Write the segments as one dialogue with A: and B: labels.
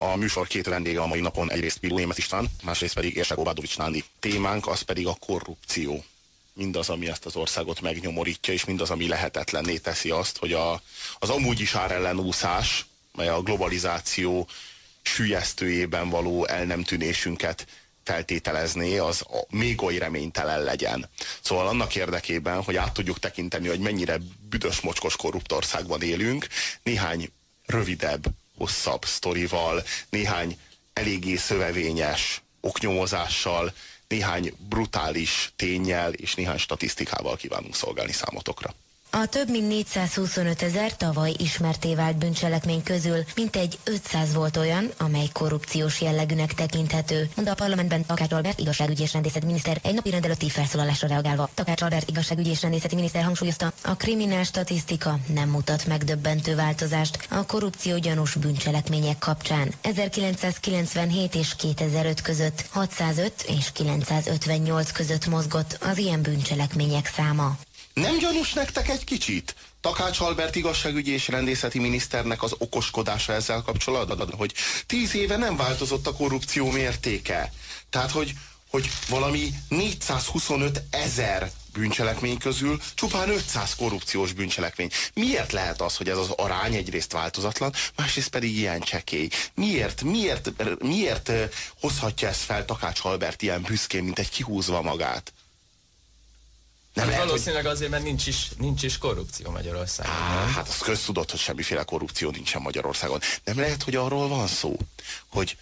A: A műsor két vendége a mai napon egyrészt Piló Német István, másrészt pedig Érsek Obádovics Nándi. Témánk az pedig a korrupció. Mindaz, ami ezt az országot megnyomorítja, és mindaz, ami lehetetlenné teszi azt, hogy a, az amúgy is árellenúszás, mely a globalizáció sülyeztőjében való el nem tűnésünket feltételezné, az még oly reménytelen legyen. Szóval annak érdekében, hogy át tudjuk tekinteni, hogy mennyire büdös mocskos korrupt országban élünk, néhány rövidebb, hosszabb sztorival, néhány eléggé szövevényes oknyomozással, néhány brutális tényel és néhány statisztikával kívánunk szolgálni számotokra.
B: A több mint 425 ezer tavaly ismerté vált bűncselekmény közül mintegy 500 volt olyan, amely korrupciós jellegűnek tekinthető, mondta a parlamentben Takács Albert igazságügyi és rendészeti miniszter egy napi rendelőtti felszólalásra reagálva. Takács Albert igazságügyi és rendészeti miniszter hangsúlyozta, a kriminál statisztika nem mutat megdöbbentő változást a korrupció gyanús bűncselekmények kapcsán. 1997 és 2005 között 605 és 958 között mozgott az ilyen bűncselekmények száma.
A: Nem gyanús nektek egy kicsit? Takács Albert igazságügyi és rendészeti miniszternek az okoskodása ezzel kapcsolatban, hogy tíz éve nem változott a korrupció mértéke. Tehát, hogy, hogy valami 425 ezer bűncselekmény közül csupán 500 korrupciós bűncselekmény. Miért lehet az, hogy ez az arány egyrészt változatlan, másrészt pedig ilyen csekély? Miért, miért, miért hozhatja ezt fel Takács Albert ilyen büszkén, mint egy kihúzva magát?
C: Nem hát lehet, valószínűleg hogy... azért, mert nincs is, nincs is korrupció Magyarországon.
A: Á, hát az köztudott, hogy semmiféle korrupció nincsen Magyarországon. Nem lehet, hogy arról van szó, hogy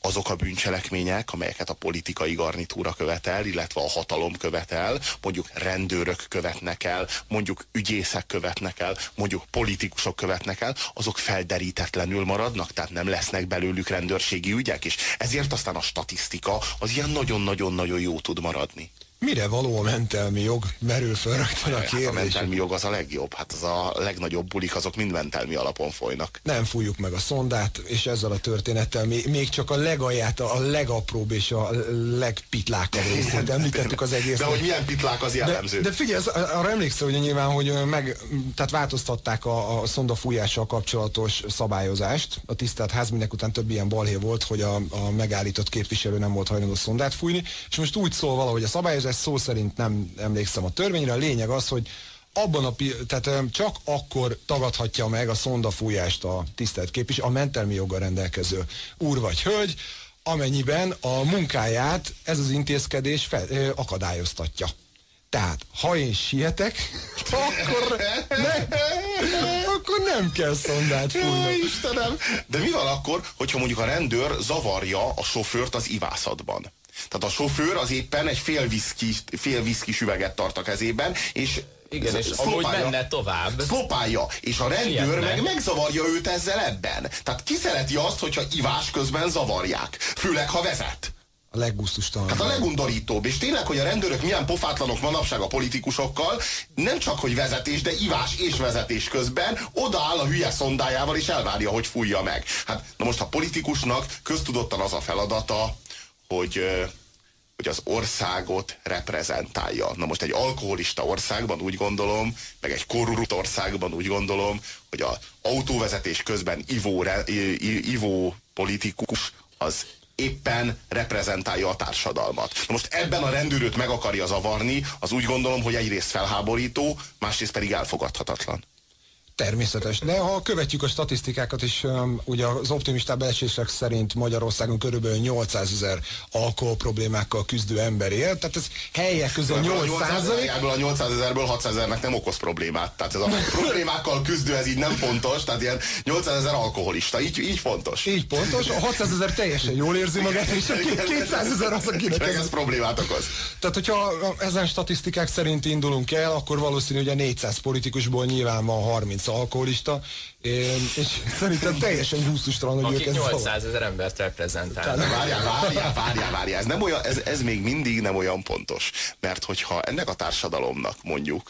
A: azok a bűncselekmények, amelyeket a politikai garnitúra követel, illetve a hatalom követel, mondjuk rendőrök követnek el, mondjuk ügyészek követnek el, mondjuk politikusok követnek el, azok felderítetlenül maradnak, tehát nem lesznek belőlük rendőrségi ügyek, és ezért aztán a statisztika az ilyen nagyon-nagyon-nagyon jó tud maradni.
D: Mire való a mentelmi jog? Merül föl rögtön a kérdés. Hát
A: a mentelmi jog az a legjobb. Hát az a legnagyobb bulik, azok mind mentelmi alapon folynak.
D: Nem fújjuk meg a szondát, és ezzel a történettel még, még csak a legalját, a legapróbb és a legpitlákabb részét említettük az egész.
A: De hogy milyen pitlák az jellemző.
D: De, de figyelj, arra emlékszel, hogy nyilván, hogy meg, tehát változtatták a, a szonda fújással kapcsolatos szabályozást. A tisztelt ház minek után több ilyen balhé volt, hogy a, a megállított képviselő nem volt hajlandó szondát fújni, és most úgy szól valahogy a szabályozás, ezt szó szerint nem emlékszem a törvényre, a lényeg az, hogy abban a, tehát csak akkor tagadhatja meg a szondafújást a tisztelt képviselő, a mentelmi joggal rendelkező úr vagy hölgy, amennyiben a munkáját ez az intézkedés fel, ö, akadályoztatja. Tehát, ha én sietek, akkor, ne, akkor nem kell szondát fújni.
A: Istenem! De mi van akkor, hogyha mondjuk a rendőr zavarja a sofőrt az ivászatban? Tehát a sofőr az éppen egy fél viszki, fél viszkis üveget tart a kezében, és
C: igen, és amúgy menne tovább.
A: Szlopálja, és a rendőr Sietne. meg megzavarja őt ezzel ebben. Tehát ki szereti azt, hogyha ivás közben zavarják? Főleg, ha vezet.
D: A leggusztustalan.
A: Hát a legundorítóbb. És tényleg, hogy a rendőrök milyen pofátlanok manapság a politikusokkal, nem csak, hogy vezetés, de ivás és vezetés közben odaáll a hülye szondájával, és elvárja, hogy fújja meg. Hát na most a politikusnak köztudottan az a feladata, hogy, hogy az országot reprezentálja. Na most egy alkoholista országban úgy gondolom, meg egy korrupt országban úgy gondolom, hogy az autóvezetés közben ivó, ivó politikus az éppen reprezentálja a társadalmat. Na most ebben a rendőröt meg akarja zavarni, az úgy gondolom, hogy egyrészt felháborító, másrészt pedig elfogadhatatlan.
D: Természetes, de ha követjük a statisztikákat is, um, ugye az optimistább becslések szerint Magyarországon körülbelül 800 ezer alkohol problémákkal küzdő ember él, tehát ez helyek közül 8 százalék.
A: Ebből a 800 ezerből 600 ezernek nem okoz problémát, tehát ez a problémákkal küzdő, ez így nem fontos, tehát ilyen 800 ezer alkoholista, így, így fontos.
D: Így pontos, a 600 ezer teljesen jól érzi magát, és a 200 ezer az, akinek
A: ez, ez problémát okoz.
D: Tehát, hogyha ezen statisztikák szerint indulunk el, akkor valószínű, hogy a 400 politikusból nyilván van 30 alkoholista, és szerintem teljesen gusztustalan,
C: hogy Akik ők 800 ezer embert reprezentálnak.
A: Várjál, várjál, várjál, várjál, ez, nem olyan, ez, ez még mindig nem olyan pontos. Mert hogyha ennek a társadalomnak mondjuk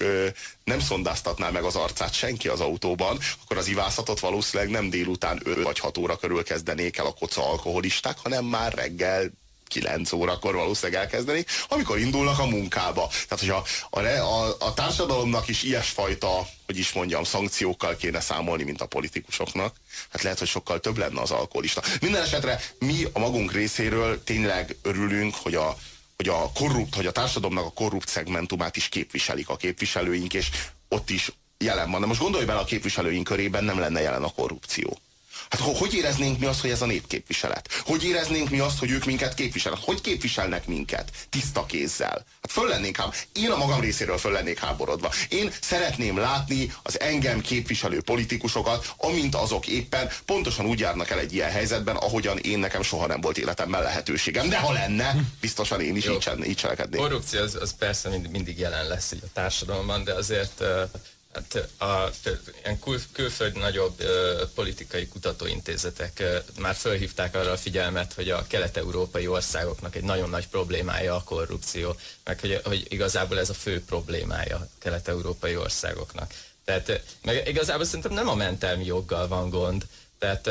A: nem szondáztatná meg az arcát senki az autóban, akkor az ivászatot valószínűleg nem délután 5 vagy 6 óra körül kezdenék el a koca alkoholisták, hanem már reggel 9 órakor valószínűleg elkezdeni, amikor indulnak a munkába. Tehát, hogyha a, a, a társadalomnak is ilyesfajta, hogy is mondjam, szankciókkal kéne számolni, mint a politikusoknak, hát lehet, hogy sokkal több lenne az alkoholista. Minden esetre mi a magunk részéről tényleg örülünk, hogy a, hogy a korrupt, hogy a társadalomnak a korrupt szegmentumát is képviselik a képviselőink, és ott is jelen van. De most gondolj bele, a képviselőink körében nem lenne jelen a korrupció. Hát hogy éreznénk mi azt, hogy ez a népképviselet? Hogy éreznénk mi azt, hogy ők minket képviselnek? Hogy képviselnek minket? Tiszta kézzel. Hát föl lennénk hám... Én a magam részéről föl lennék háborodva. Én szeretném látni az engem képviselő politikusokat, amint azok éppen pontosan úgy járnak el egy ilyen helyzetben, ahogyan én nekem soha nem volt életemben lehetőségem. De ha lenne, biztosan én is így, így cselekednék.
C: Korrupció az, az persze mindig jelen lesz így a társadalomban, de azért uh Hát a, ilyen kül, külföldi nagyobb ö, politikai kutatóintézetek ö, már felhívták arra a figyelmet, hogy a kelet-európai országoknak egy nagyon nagy problémája a korrupció, meg hogy, hogy igazából ez a fő problémája a kelet-európai országoknak. Tehát meg igazából szerintem nem a mentelmi joggal van gond, tehát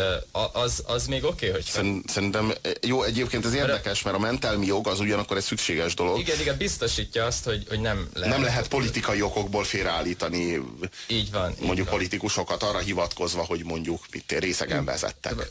C: az, az még oké, okay, hogy...
A: Szerintem jó, egyébként ez érdekes, mert a mentelmi jog az ugyanakkor egy szükséges dolog.
C: Igen, igen, biztosítja azt, hogy, hogy nem
A: lehet... Nem lehet politikai okokból félreállítani
C: így van,
A: mondjuk
C: így
A: van. politikusokat arra hivatkozva, hogy mondjuk mit részegen vezettek.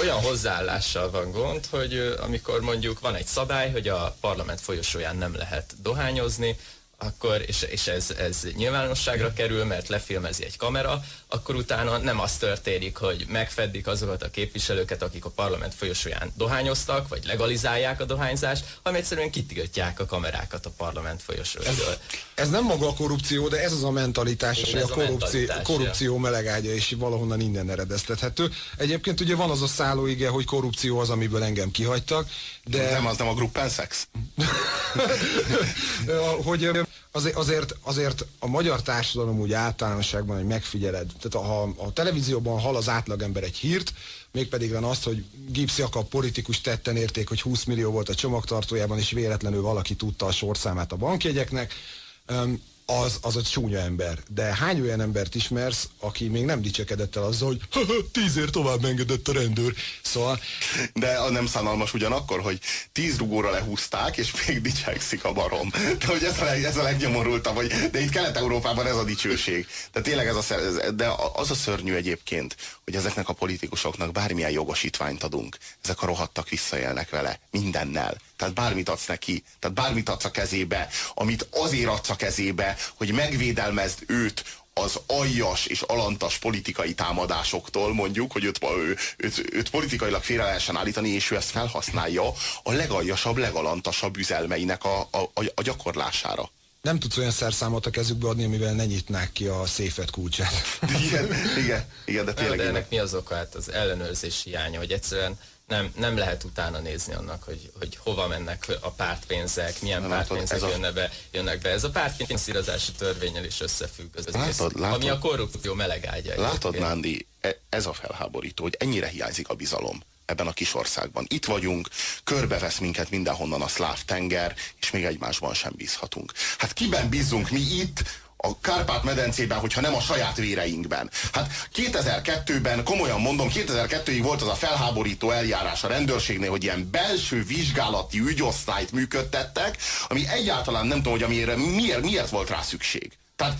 C: Olyan hozzáállással van gond, hogy amikor mondjuk van egy szabály, hogy a parlament folyosóján nem lehet dohányozni, akkor, és, és ez, ez nyilvánosságra kerül, mert lefilmezi egy kamera, akkor utána nem az történik, hogy megfeddik azokat a képviselőket, akik a parlament folyosóján dohányoztak, vagy legalizálják a dohányzást, hanem egyszerűen kitiltják a kamerákat a parlament folyosóján.
D: Ez, ez nem maga a korrupció, de ez az a mentalitás, hogy a, korrupció, a korrupció melegágya, és valahonnan innen eredeztethető. Egyébként ugye van az a szállóige, hogy korrupció az, amiből engem kihagytak, de...
A: Nem, az nem a gruppenszex?
D: hogy azért, azért, a magyar társadalom úgy általánosságban, hogy megfigyeled, tehát ha a televízióban hall az átlagember egy hírt, mégpedig van azt, hogy Gibbs Jakab politikus tetten érték, hogy 20 millió volt a csomagtartójában, és véletlenül valaki tudta a sorszámát a bankjegyeknek, az, az egy csúnya ember. De hány olyan embert ismersz, aki még nem dicsekedett el azzal, hogy tízért tovább engedett a rendőr. Szóval...
A: De a nem szánalmas ugyanakkor, hogy tíz rugóra lehúzták, és még dicsekszik a barom. De hogy ez a, leg, ez a legnyomorultabb, hogy, de itt Kelet-Európában ez a dicsőség. De tényleg ez a, de az a szörnyű egyébként, hogy ezeknek a politikusoknak bármilyen jogosítványt adunk, ezek a rohadtak visszaélnek vele, mindennel. Tehát bármit adsz neki, tehát bármit adsz a kezébe, amit azért adsz a kezébe, hogy megvédelmezd őt az aljas és alantas politikai támadásoktól, mondjuk, hogy őt, őt, őt politikailag félre lehessen állítani, és ő ezt felhasználja a legaljasabb, legalantasabb üzelmeinek a, a, a gyakorlására
D: nem tudsz olyan szerszámot a kezükbe adni, amivel ne nyitnák ki a széfet kulcsát.
A: igen, igen, igen, de tényleg.
C: De ennek mi az oka? Hát az ellenőrzés hiánya, hogy egyszerűen nem, nem lehet utána nézni annak, hogy, hogy hova mennek a pártpénzek, milyen nem pártpénzek látod, jönne be, jönnek be. Ez a pártfinanszírozási törvényel is összefügg. Az látod, látod, ami a korrupció melegágya.
A: Látod, Nándi, e- ez a felháborító, hogy ennyire hiányzik a bizalom ebben a kis országban. Itt vagyunk, körbevesz minket mindenhonnan a szláv tenger, és még egymásban sem bízhatunk. Hát kiben bízunk mi itt, a Kárpát-medencében, hogyha nem a saját véreinkben. Hát 2002-ben, komolyan mondom, 2002-ig volt az a felháborító eljárás a rendőrségnél, hogy ilyen belső vizsgálati ügyosztályt működtettek, ami egyáltalán nem tudom, hogy amire, miért, miért volt rá szükség. Tehát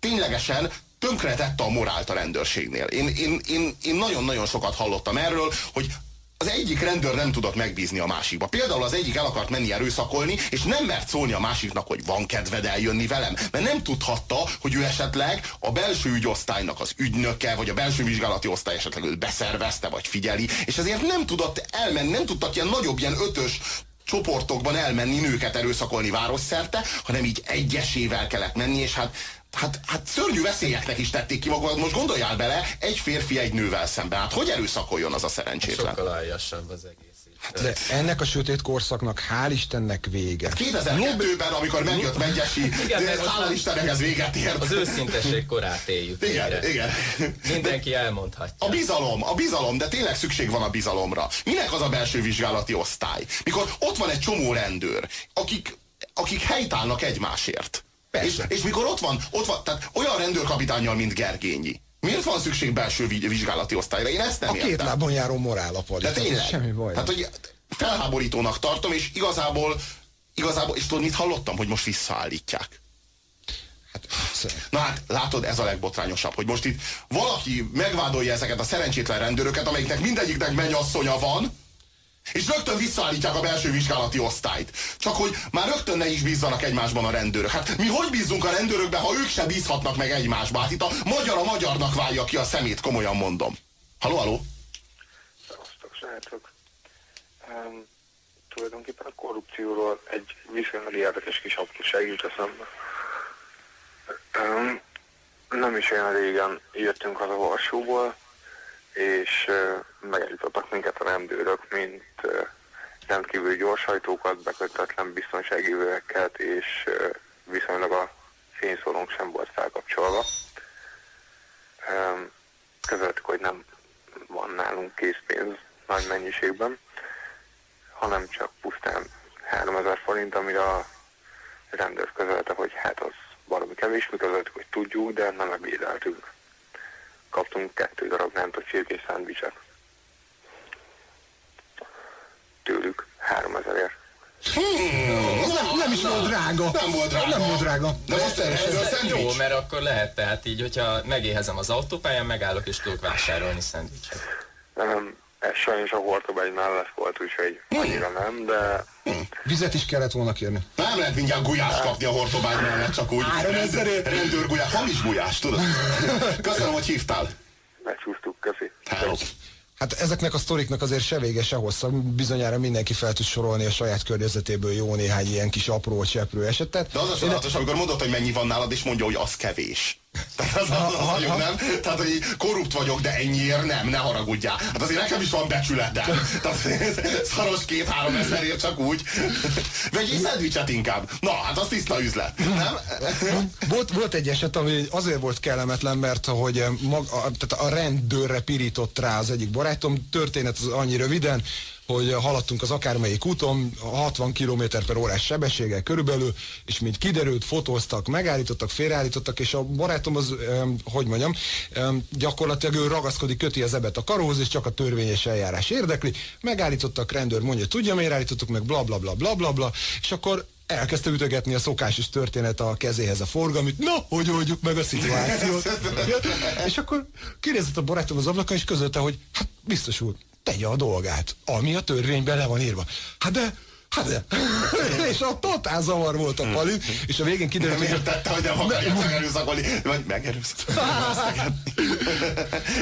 A: ténylegesen tönkretette a morált a rendőrségnél. Én, nagyon-nagyon sokat hallottam erről, hogy az egyik rendőr nem tudott megbízni a másikba. Például az egyik el akart menni erőszakolni, és nem mert szólni a másiknak, hogy van kedved eljönni velem, mert nem tudhatta, hogy ő esetleg a belső ügyosztálynak az ügynöke, vagy a belső vizsgálati osztály esetleg őt beszervezte, vagy figyeli, és ezért nem tudott elmenni, nem tudtak ilyen nagyobb, ilyen ötös csoportokban elmenni nőket erőszakolni városszerte, hanem így egyesével kellett menni, és hát Hát, hát szörnyű veszélyeknek is tették ki magukat. Most gondoljál bele, egy férfi egy nővel szemben. Hát hogy erőszakoljon az a szerencsétlen?
C: Sokkal aljasabb az egész.
D: Hát de ennek a sötét korszaknak hál' Istennek vége.
A: 2002-ben, amikor megjött Megyesi, hál' Istennek ez véget ért.
C: Az őszintesség korát éljük.
A: Igen, végre. igen.
C: Mindenki elmondhatja.
A: A bizalom, a bizalom, de tényleg szükség van a bizalomra. Minek az a belső vizsgálati osztály? Mikor ott van egy csomó rendőr, akik, akik helytállnak egymásért. És, és mikor ott van, ott van, tehát olyan rendőrkapitányjal, mint Gergényi. Miért van szükség belső vizsgálati osztályra? Én ezt nem
D: A két értem. lábon járó morálapad.
A: De tényleg.
D: Semmi baj.
A: Tehát, hogy felháborítónak tartom, és igazából, igazából, és tudod, mit hallottam, hogy most visszaállítják. Hát, Na hát, látod, ez a legbotrányosabb, hogy most itt valaki megvádolja ezeket a szerencsétlen rendőröket, amelyiknek mindegyiknek mennyasszonya van, és rögtön visszaállítják a belső vizsgálati osztályt. Csak hogy már rögtön ne is bízzanak egymásban a rendőrök. Hát mi hogy bízunk a rendőrökbe, ha ők se bízhatnak meg egymásba? Hát itt a magyar a magyarnak válja ki a szemét, komolyan mondom. Haló, haló?
E: Szevasztok, srácok. Um, tulajdonképpen a korrupcióról egy viszonylag érdekes kis apróság jut eszembe. Um, nem is olyan régen jöttünk haza Varsóból, és megállítottak minket a rendőrök, mint rendkívül gyors hajtókat, bekötetlen biztonsági vőeket, és viszonylag a fényszórónk sem volt felkapcsolva. Közöltük, hogy nem van nálunk készpénz nagy mennyiségben, hanem csak pusztán 3000 forint, amire a rendőr közölte, hogy hát az valami kevés, mi közöltük, hogy tudjuk, de nem ebédeltünk. Kaptunk kettő darab tudott csirkés szendvicset. Tőlük 3000-ért.
D: Hmm, nem, nem is volt drága.
A: Nem volt drága.
D: Nem volt drága.
A: De most
C: ez,
A: erről
C: ez jó,
A: szendvics.
C: mert akkor lehet, tehát így, hogyha megéhezem az autópályán, megállok és tudok vásárolni szendvicset.
E: Nem, ez sajnos a Hortobágy mellett volt, úgyhogy annyira nem, de
D: Vizet is kellett volna kérni.
A: Nem lehet mindjárt gulyást kapni a hortobágy mellett, csak úgy.
D: Ezerért.
A: Rendőr gulyás, hamis gulyás, tudod? Köszönöm, hogy hívtál.
E: megcsúsztuk, köszi.
A: Hello.
D: Hát ezeknek a sztoriknak azért se vége, se hossza. Bizonyára mindenki fel tud sorolni a saját környezetéből jó néhány ilyen kis apró cseprő esetet.
A: De az a csodálatos, amikor mondod, hogy mennyi van nálad, és mondja, hogy az kevés. Tehát az, az, az nagyon nem. Tehát, hogy korrupt vagyok, de ennyiért nem, ne haragudjál. Hát azért nekem is van becsületem. Tehát szaros két-három ezerért csak úgy. Vegyél egy szendvicset inkább. Na, hát az tiszta üzlet, nem?
D: Volt, volt egy eset, ami azért volt kellemetlen, mert hogy maga, tehát a rendőrre pirított rá az egyik barátom. Történet az annyi röviden, hogy haladtunk az akármelyik úton, 60 km per órás sebességgel körülbelül, és mint kiderült, fotóztak, megállítottak, félreállítottak, és a barátom az, hogy mondjam, gyakorlatilag ő ragaszkodik, köti az ebet a karóhoz, és csak a törvényes eljárás érdekli. Megállítottak, rendőr mondja, tudja, miért állítottuk meg, bla bla bla bla bla bla, és akkor elkezdte ütögetni a szokásos történet a kezéhez a forgalmit, na, hogy oldjuk meg a szituációt. ja, és akkor kérdezett a barátom az ablakon, és közölte, hogy hát biztos úr, tegye a dolgát, ami a törvényben le van írva. Hát de, hát és a totál zavar volt a palin, és a végén kiderült, hogy
A: értette, hogy nem akarják megerőszakolni. Vagy megerőszakolni.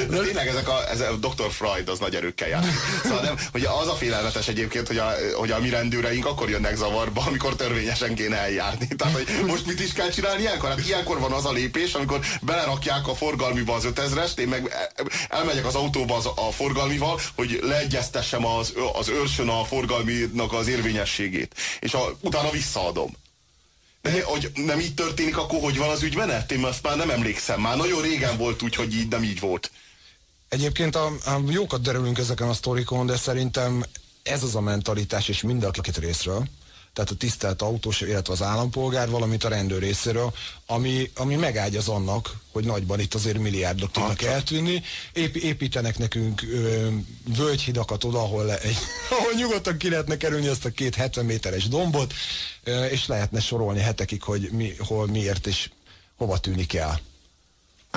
A: De tényleg ezek a, ez a Dr. Freud az nagy erőkkel jár. Szóval nem, hogy az a félelmetes egyébként, hogy a, hogy a mi rendőreink akkor jönnek zavarba, amikor törvényesen kéne eljárni. Tehát, hogy most mit is kell csinálni ilyenkor? Hát ilyenkor van az a lépés, amikor belerakják a forgalmiba az 5000-est, én meg elmegyek az autóba az, a forgalmival, hogy leegyeztessem az, az őrsön a forgalminak az érvényességét. És a, utána visszaadom. De, hogy nem így történik, akkor hogy van az ügymenet? Én azt már nem emlékszem. Már nagyon régen volt úgy, hogy így nem így volt.
D: Egyébként a, a jókat derülünk ezeken a sztorikon, de szerintem ez az a mentalitás, és mind a két részről, tehát a tisztelt autós, illetve az állampolgár, valamint a rendőr részéről, ami, ami megágyaz annak, hogy nagyban itt azért milliárdok tudnak
A: csak.
D: eltűnni. Ép, építenek nekünk ö, völgyhidakat oda, ahol, le, egy, ahol nyugodtan ki lehetne kerülni ezt a két 70 méteres dombot, ö, és lehetne sorolni hetekig, hogy mi, hol, miért és hova tűnik el.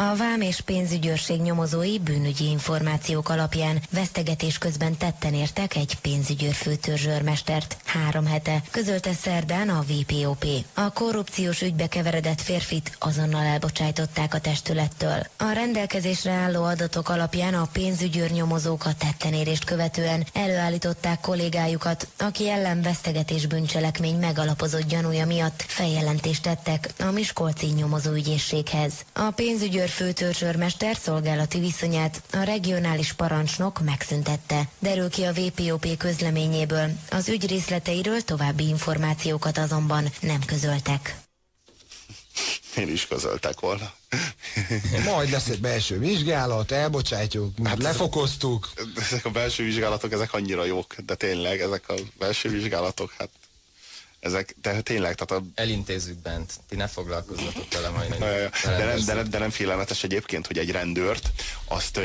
B: A vám és pénzügyőrség nyomozói bűnügyi információk alapján vesztegetés közben tetten értek egy pénzügyőr főtörzsőrmestert három hete, közölte szerdán a VPOP. A korrupciós ügybe keveredett férfit azonnal elbocsájtották a testülettől. A rendelkezésre álló adatok alapján a pénzügyőr nyomozók a tettenérést követően előállították kollégájukat, aki ellen vesztegetés bűncselekmény megalapozott gyanúja miatt feljelentést tettek a Miskolci nyomozóügyészséghez. A pénzügyőr főtörzsőrmester szolgálati viszonyát a regionális parancsnok megszüntette. Derül ki a VPOP közleményéből. Az ügy részleteiről további információkat azonban nem közöltek.
A: Én is közöltek volna.
D: Majd lesz egy belső vizsgálat, elbocsátjuk, hát lefokoztuk.
A: Ezek a belső vizsgálatok, ezek annyira jók, de tényleg, ezek a belső vizsgálatok, hát ezek, de tényleg, tehát a
C: Elintézzük bent. Ti ne foglalkozzatok vele majd.
A: De, nem, de, nem, de nem félelmetes egyébként, hogy egy rendőrt, azt,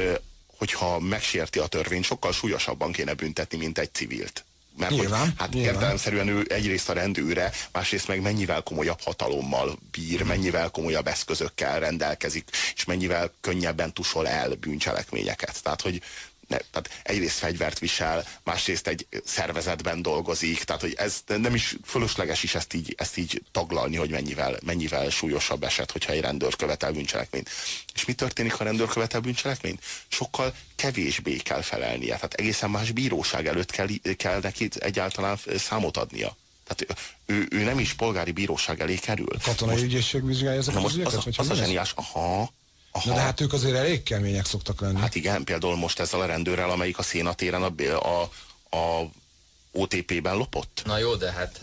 A: hogyha megsérti a törvényt, sokkal súlyosabban kéne büntetni, mint egy civilt. mert
D: nyilván,
A: hogy, hát
D: nyilván.
A: értelemszerűen ő egyrészt a rendőre, másrészt meg mennyivel komolyabb hatalommal bír, mennyivel komolyabb eszközökkel rendelkezik, és mennyivel könnyebben tusol el bűncselekményeket. Tehát, hogy ne, tehát egyrészt fegyvert visel, másrészt egy szervezetben dolgozik, tehát hogy ez nem is fölösleges is ezt így, ezt így taglalni, hogy mennyivel, mennyivel súlyosabb eset, hogyha egy rendőr követel bűncselekményt. És mi történik, ha a rendőr követel bűncselekményt? Sokkal kevésbé kell felelnie, tehát egészen más bíróság előtt kell, kell neki egyáltalán számot adnia. Tehát ő, ő nem is polgári bíróság elé kerül.
D: Katonai most, ügyészség vizsgálja ezeket
A: most
D: az
A: az, az, az a zseniás, aha, aha.
D: Na de hát ők azért elég kemények szoktak lenni.
A: Hát igen, például most ezzel a rendőrrel, amelyik a szénatéren a, a, a OTP-ben lopott.
C: Na jó, de hát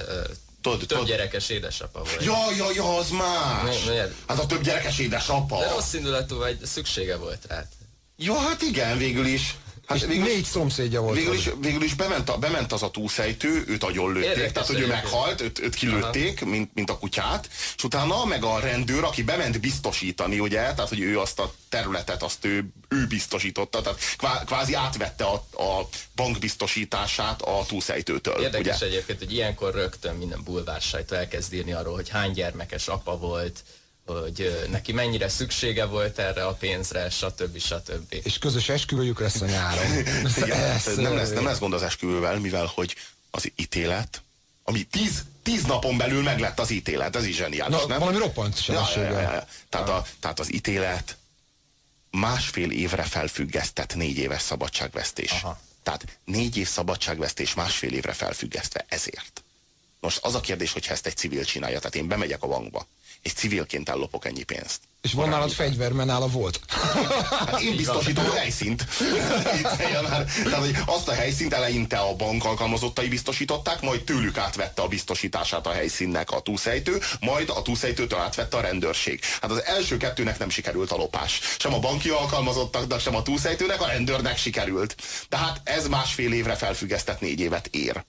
A: Tudod,
C: több
A: tudod-
C: gyerekes édesapa volt.
A: Ja, ja, ja, az más!
C: Mi- miért?
A: Hát a több gyerekes édesapa.
C: De rossz indulatú vagy, szüksége volt rá.
A: Ja, hát igen, végül is. Hát végül,
D: négy szomszédja volt.
A: végül, is, végül is bement, a, bement az a túlszejtő, őt agyon lőtték,
C: Érdekes
A: tehát hogy ő meghalt, őt, őt kilőtték, mint, mint a kutyát, és utána meg a rendőr, aki bement biztosítani, ugye, tehát hogy ő azt a területet, azt ő, ő biztosította, tehát kvá, kvázi átvette a, a bank biztosítását a túlszejtőtől.
C: Érdekes
A: ugye?
C: egyébként, hogy ilyenkor rögtön minden bulvársajtó elkezd írni arról, hogy hány gyermekes apa volt, hogy neki mennyire szüksége volt erre a pénzre, stb. stb.
D: És közös esküvőjük lesz a nyáron.
A: Igen,
D: Ez
A: nem, lesz, nem lesz gond az esküvővel, mivel hogy az ítélet, ami tíz, tíz napon belül meglett az ítélet, ez is zseniális,
D: Na,
A: nem?
D: valami roppant
A: Ja, ja, ja, ja. Tehát, a, tehát az ítélet másfél évre felfüggesztett négy éves szabadságvesztés.
C: Aha.
A: Tehát négy év szabadságvesztés másfél évre felfüggesztve ezért. Most az a kérdés, hogyha ezt egy civil csinálja, tehát én bemegyek a bankba, és civilként ellopok ennyi pénzt.
D: És van nálad fegyver, mert nála volt.
A: Hát én biztosítom a helyszínt. Már. Tehát, hogy azt a helyszínt eleinte a bank alkalmazottai biztosították, majd tőlük átvette a biztosítását a helyszínnek a túlszejtő, majd a túlszejtőtől átvette a rendőrség. Hát az első kettőnek nem sikerült a lopás. Sem a banki alkalmazottaknak, sem a túlszejtőnek, a rendőrnek sikerült. Tehát ez másfél évre felfüggesztett négy évet ér.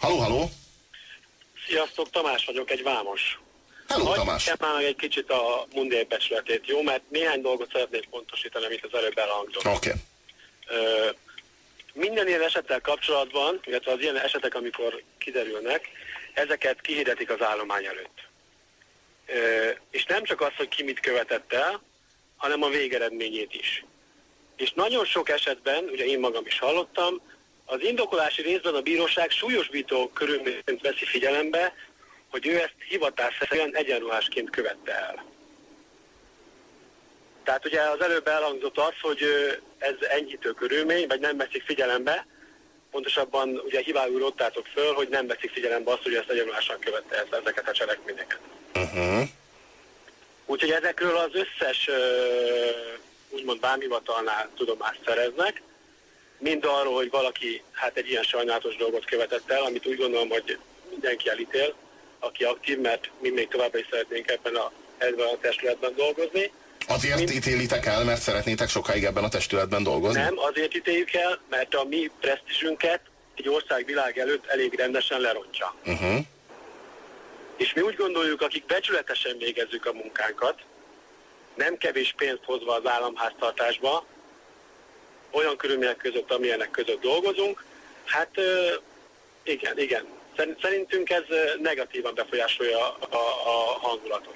A: Haló, haló!
F: Sziasztok, Tamás vagyok, egy vámos.
A: Hello,
F: Hagyj
A: Tamás!
F: már meg egy kicsit a mundér jó? Mert néhány dolgot szeretnék pontosítani, amit az előbb elhangzott.
A: Oké. Okay.
F: Ö, minden ilyen esettel kapcsolatban, illetve az ilyen esetek, amikor kiderülnek, ezeket kihirdetik az állomány előtt. Ö, és nem csak az, hogy ki mit követett el, hanem a végeredményét is. És nagyon sok esetben, ugye én magam is hallottam, az indokolási részben a bíróság súlyosbító körülményt veszi figyelembe, hogy ő ezt hivatásszerűen egyenruhásként követte el. Tehát ugye az előbb elhangzott az, hogy ez enyhítő körülmény, vagy nem veszik figyelembe, pontosabban ugye hibául ottátok föl, hogy nem veszik figyelembe azt, hogy ezt egyenruhásan követte el ezeket a cselekményeket.
A: Uh-huh.
F: Úgyhogy ezekről az összes úgymond vámhivatalnál tudomást szereznek, mind arról, hogy valaki hát egy ilyen sajnálatos dolgot követett el, amit úgy gondolom, hogy mindenki elítél, aki aktív, mert mi még továbbra is szeretnénk ebben a, ebben a testületben dolgozni.
A: Azért
F: Mind-
A: ítélitek el, mert szeretnétek sokáig ebben a testületben dolgozni?
F: Nem, azért ítéljük el, mert a mi presztízsünket egy ország világ előtt elég rendesen lerontja.
A: Uh-huh.
F: És mi úgy gondoljuk, akik becsületesen végezzük a munkánkat, nem kevés pénzt hozva az államháztartásba, olyan körülmények között, amilyenek között dolgozunk, hát igen, igen. Szer- Szerintünk ez negatívan befolyásolja a, a, hangulatot.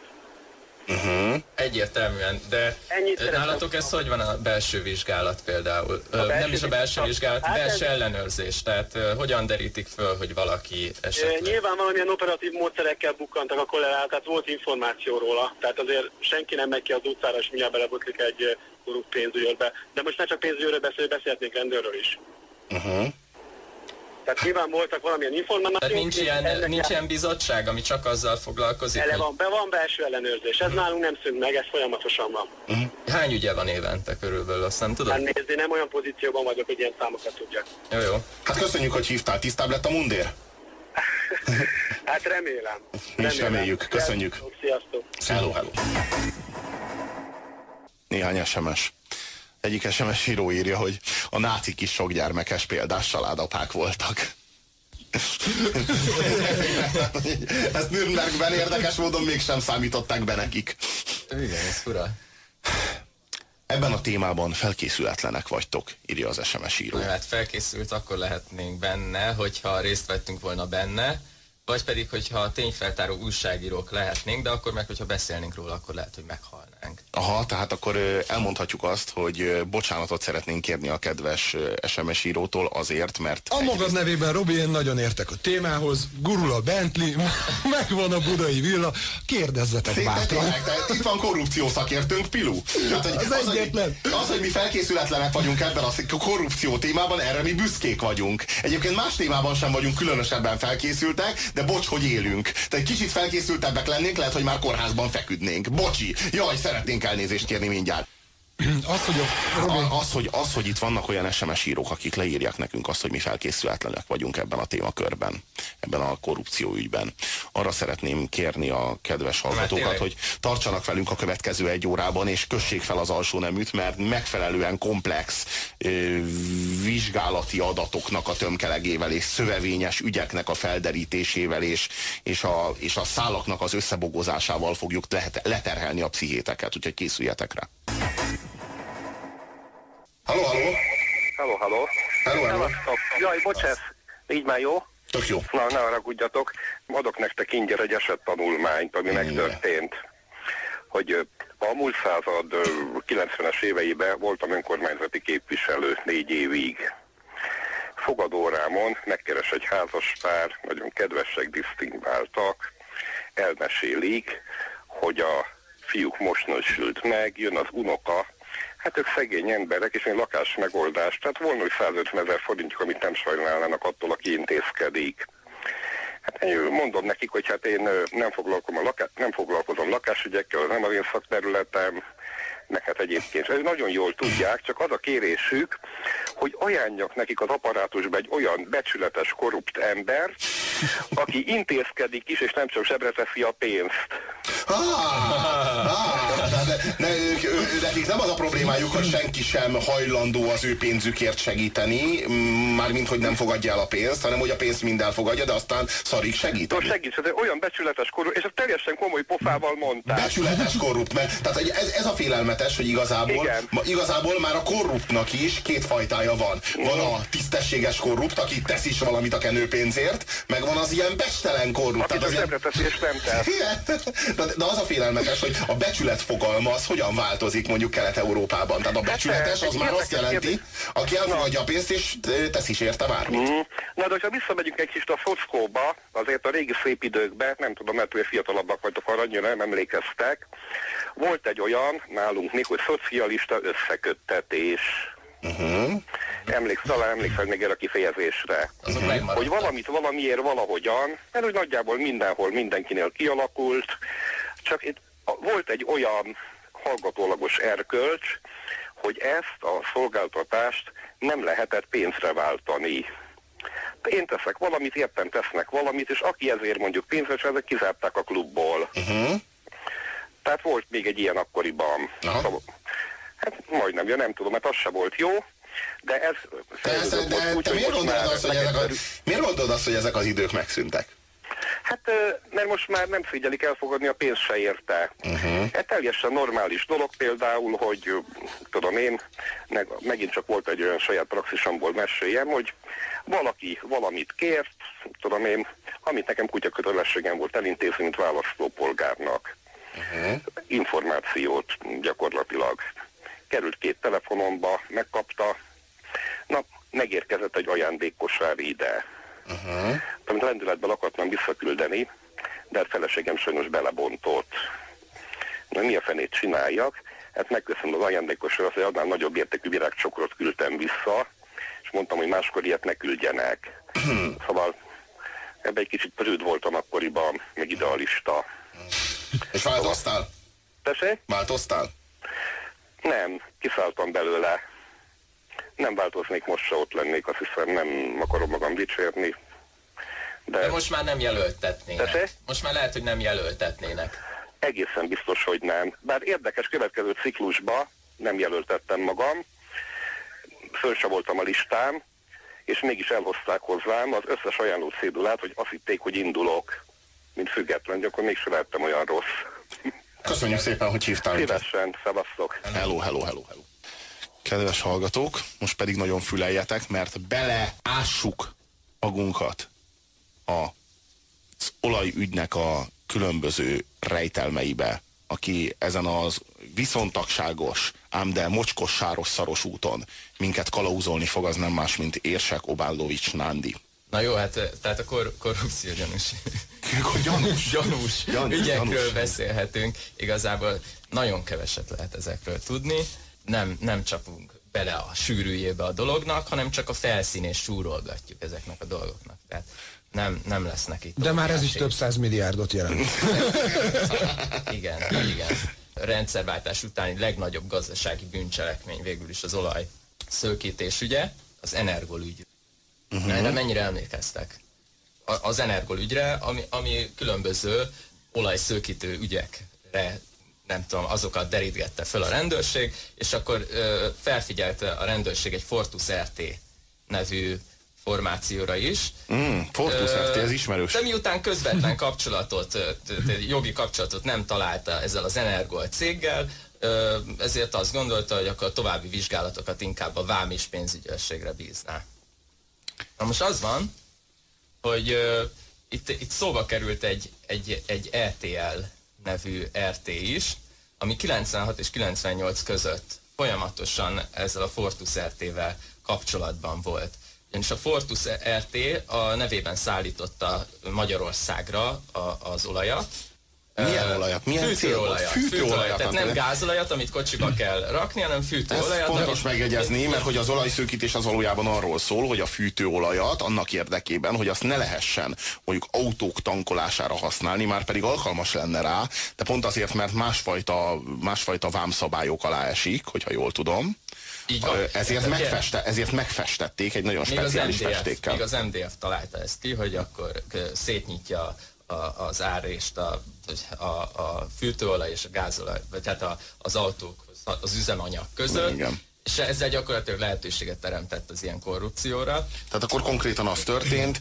A: Uh-huh.
C: Egyértelműen, de
F: Ennyit
C: nálatok ez hogy van a belső vizsgálat például?
F: Belső
C: nem is a belső
F: vizsgálat- Hát
C: belső
F: ez-
C: ellenőrzés. Tehát hogyan derítik föl, hogy valaki esetleg...
F: Nyilván valamilyen operatív módszerekkel bukkantak a kollégák, tehát volt információ róla, tehát azért senki nem megy ki az utcára, és mindjárt belebotlik egy korrupt pénzügyőrbe. De most ne csak pénzügyőrről beszél, beszélhetnénk rendőrről is.
A: Uh-huh.
F: Tehát nyilván voltak valamilyen információk.
C: Tehát nincs ilyen,
F: ennek
C: nincs ilyen bizottság, ami csak azzal foglalkozik,
F: Ele van, be van belső ellenőrzés. Ez nálunk nem szűnt meg, ez folyamatosan van.
C: hány ügye van évente körülbelül, azt nem tudod?
F: Hát nézd, én nem olyan pozícióban vagyok, hogy ilyen számokat tudjak.
C: Jó, jó.
A: Hát köszönjük, hogy hívtál. Tisztább lett a mundér?
F: Hát remélem.
A: Mi is reméljük. Köszönjük.
F: Sziasztok.
A: Hello, hello. Néhány SMS. Egyik SMS író írja, hogy a nácik is sok gyermekes példás családapák voltak. Ezt Nürnbergben érdekes módon mégsem számították be nekik.
C: Igen, ez fura.
A: Ebben a témában felkészületlenek vagytok, írja az SMS író.
C: Hát felkészült, akkor lehetnénk benne, hogyha részt vettünk volna benne, vagy pedig, hogyha a tényfeltáró újságírók lehetnénk, de akkor meg, hogyha beszélnénk róla, akkor lehet, hogy meghalnánk.
A: Aha, tehát akkor elmondhatjuk azt, hogy bocsánatot szeretnénk kérni a kedves SMS írótól azért, mert...
D: A magad nevében, Robi, én nagyon értek a témához, gurul a Bentley, megvan a budai villa, kérdezzetek bátran.
A: Itt van korrupció szakértőnk, Pilu.
D: Tehát, hogy az, az, egyetlen.
A: Hogy, az, hogy mi felkészületlenek vagyunk ebben a korrupció témában, erre mi büszkék vagyunk. Egyébként más témában sem vagyunk különösebben felkészültek, de bocs, hogy élünk. Tehát kicsit felkészültebbek lennénk, lehet, hogy már kórházban feküdnénk. Bocsi, jaj, szeretnénk elnézést kérni mindjárt.
D: Az, hogy, a,
A: Robin... az, hogy, az, hogy itt vannak olyan SMS írók, akik leírják nekünk azt, hogy mi felkészületlenek vagyunk ebben a témakörben, ebben a korrupció ügyben. Arra szeretném kérni a kedves hallgatókat, hogy tartsanak velünk a következő egy órában, és kössék fel az alsó neműt, mert megfelelően komplex ö, vizsgálati adatoknak a tömkelegével és szövevényes ügyeknek a felderítésével és, és, a, és a szálaknak az összebogozásával fogjuk leterhelni a pszichéteket, úgyhogy készüljetek rá. Halló, halló!
G: Halló, halló!
A: Halló, halló!
G: Jaj, bocsánat, így már jó?
A: Tök jó.
G: Na, ne haragudjatok, adok nektek ingyen egy esettanulmányt, ami megtörtént. Hogy a múlt század 90-es éveiben voltam önkormányzati képviselő négy évig. Fogadórámon megkeres egy házas pár, nagyon kedvesek, disztingváltak, elmesélik, hogy a fiúk most nősült meg, jön az unoka, Hát ők szegény emberek, és én lakás megoldás. Tehát volna, hogy 150 ezer forintjuk, amit nem sajnálnának attól, aki intézkedik. Hát én mondom nekik, hogy hát én nem foglalkozom, a laká- nem foglalkozom lakásügyekkel, nem az én szakterületem, meg hát egyébként ez nagyon jól tudják, csak az a kérésük, hogy ajánljak nekik az apparátusba egy olyan becsületes, korrupt ember, aki intézkedik is, és nem csak zsebre teszi a pénzt.
A: De, de, ők, ő, nekik nem az a problémájuk, hogy senki sem hajlandó az ő pénzükért segíteni, mármint, hogy nem fogadja el a pénzt, hanem hogy a pénzt mind elfogadja, de aztán szarik segít.
G: No, segít, ez olyan becsületes korrupt, és ez teljesen komoly pofával mondták.
A: Becsületes korrupt, mert tehát ez, ez a félelmetes, hogy igazából, ma, igazából már a korruptnak is két fajtája van. Van a tisztességes korrupt, aki tesz is valamit a kenőpénzért, meg van az ilyen bestelen korrupt.
G: Aki tehát az ilyen... és nem tesz.
A: De, de az a félelmetes, hogy a becsület fogalma az hogyan változik mondjuk Kelet-Európában. Tehát a becsületes az már azt jelenti, aki elfogadja a pénzt és tesz is érte bármit. Mm.
G: Na de hogyha visszamegyünk egy kicsit a fockóba, azért a régi szép időkben, nem tudom, mert fiatalabbak vagytok, arra annyira nem emlékeztek, volt egy olyan nálunk még, hogy szocialista összeköttetés. Uh-huh. Emléksz, talán emlékszel még erre a kifejezésre. Uh-huh. Hogy valamit valamiért valahogyan, mert úgy nagyjából mindenhol mindenkinél kialakult, csak itt volt egy olyan hallgatólagos erkölcs, hogy ezt a szolgáltatást nem lehetett pénzre váltani. Én teszek valamit, értem tesznek valamit, és aki ezért mondjuk pénzre, ezek kizárták a klubból. Uh-huh. Tehát volt még egy ilyen akkoriban. Szóval, hát majdnem, ja nem tudom, mert az se volt jó, de ez...
A: Persze, de úgy, te miért gondolod, azt, hogy ezek a, miért gondolod azt, hogy ezek az idők megszűntek?
G: Hát, mert most már nem figyelik elfogadni a pénzt se érte. Uh-huh. Ez teljesen normális dolog például, hogy tudom én, meg, megint csak volt egy olyan saját praxisomból meséljem, hogy valaki valamit kért, tudom én, amit nekem kutyakötelességem volt elintézni, mint választópolgárnak uh-huh. információt gyakorlatilag. Került két telefonomba, megkapta, na, megérkezett egy ajándékkosár ide. Uh-huh. Amit lendületben akartam visszaküldeni, de a feleségem sajnos belebontott. Na mi a fenét csináljak? Hát megköszönöm az ajándékosra, hogy annál nagyobb értékű virágcsokrot küldtem vissza, és mondtam, hogy máskor ilyet ne küldjenek. szóval ebbe egy kicsit prőd voltam akkoriban, meg idealista.
A: És változtál?
G: Tessék?
A: Változtál?
G: Nem, kiszálltam belőle. Nem változnék, most se ott lennék, azt hiszem nem akarom magam dicsérni.
C: De, de most már nem jelöltetnének. Tessék? Most már lehet, hogy nem jelöltetnének.
G: Egészen biztos, hogy nem. Bár érdekes következő ciklusba nem jelöltettem magam, föl se voltam a listám, és mégis elhozták hozzám az összes ajánló szédulát, hogy azt hitték, hogy indulok mint független, akkor mégsem lettem olyan rossz.
A: Köszönjük szépen, hogy hívtál.
G: Szívesen, szevasztok.
A: Hello, hello, hello, hello. Kedves hallgatók, most pedig nagyon füleljetek, mert beleássuk magunkat az olajügynek a különböző rejtelmeibe, aki ezen az viszontagságos, ám de mocskos, sáros, szaros úton minket kalauzolni fog, az nem más, mint Érsek Obállovics Nándi.
C: Na jó, hát tehát a kor korrupció gyanús.
A: gyanús.
C: gyanús. gyanús. Ügyekről gyanús. beszélhetünk. Igazából nagyon keveset lehet ezekről tudni. Nem, nem csapunk bele a sűrűjébe a dolognak, hanem csak a felszínés súrolgatjuk ezeknek a dolgoknak. Tehát nem, nem lesznek itt.
D: De már ez is több száz milliárdot jelent.
C: igen, igen. A rendszerváltás utáni legnagyobb gazdasági bűncselekmény végül is az olaj szőkítés ügye, az energolügy. Uh-huh. Erre mennyire emlékeztek? A, az energolügyre, ami, ami különböző olajszőkítő ügyekre nem tudom, azokat derítgette föl a rendőrség, és akkor ö, felfigyelte a rendőrség egy Fortus RT nevű formációra is.
A: Mm, Fortus RT, ez ismerős.
C: De miután közvetlen kapcsolatot, jogi kapcsolatot nem találta ezzel az Energol céggel, ezért azt gondolta, hogy akkor a további vizsgálatokat inkább a vám és pénzügyességre bízná. Na most az van, hogy uh, itt, itt szóba került egy, egy, egy RTL nevű RT is, ami 96 és 98 között folyamatosan ezzel a Fortus RT-vel kapcsolatban volt. És a Fortus RT a nevében szállította Magyarországra az olajat,
A: milyen olajat? Milyen
C: fűtőolajat. Fűtőolajat. Tehát nem gázolajat, amit kocsiba kell rakni, hanem fűtőolajat. Ez
A: fontos megjegyezni, mert hogy az olajszőkítés az valójában arról szól, hogy a fűtőolajat annak érdekében, hogy azt ne lehessen mondjuk autók tankolására használni, már pedig alkalmas lenne rá, de pont azért, mert másfajta, másfajta vámszabályok alá esik, hogyha jól tudom. Így van. Ezért, megfeste, ezért megfestették egy nagyon még speciális
C: MDF,
A: festékkel.
C: Még az MDF találta ezt ki, hogy akkor szétnyitja a, az árést a, a, a fűtőolaj és a gázolaj, vagy tehát a, az autók, az üzemanyag között. Igen. És ezzel gyakorlatilag lehetőséget teremtett az ilyen korrupcióra.
A: Tehát akkor konkrétan az történt,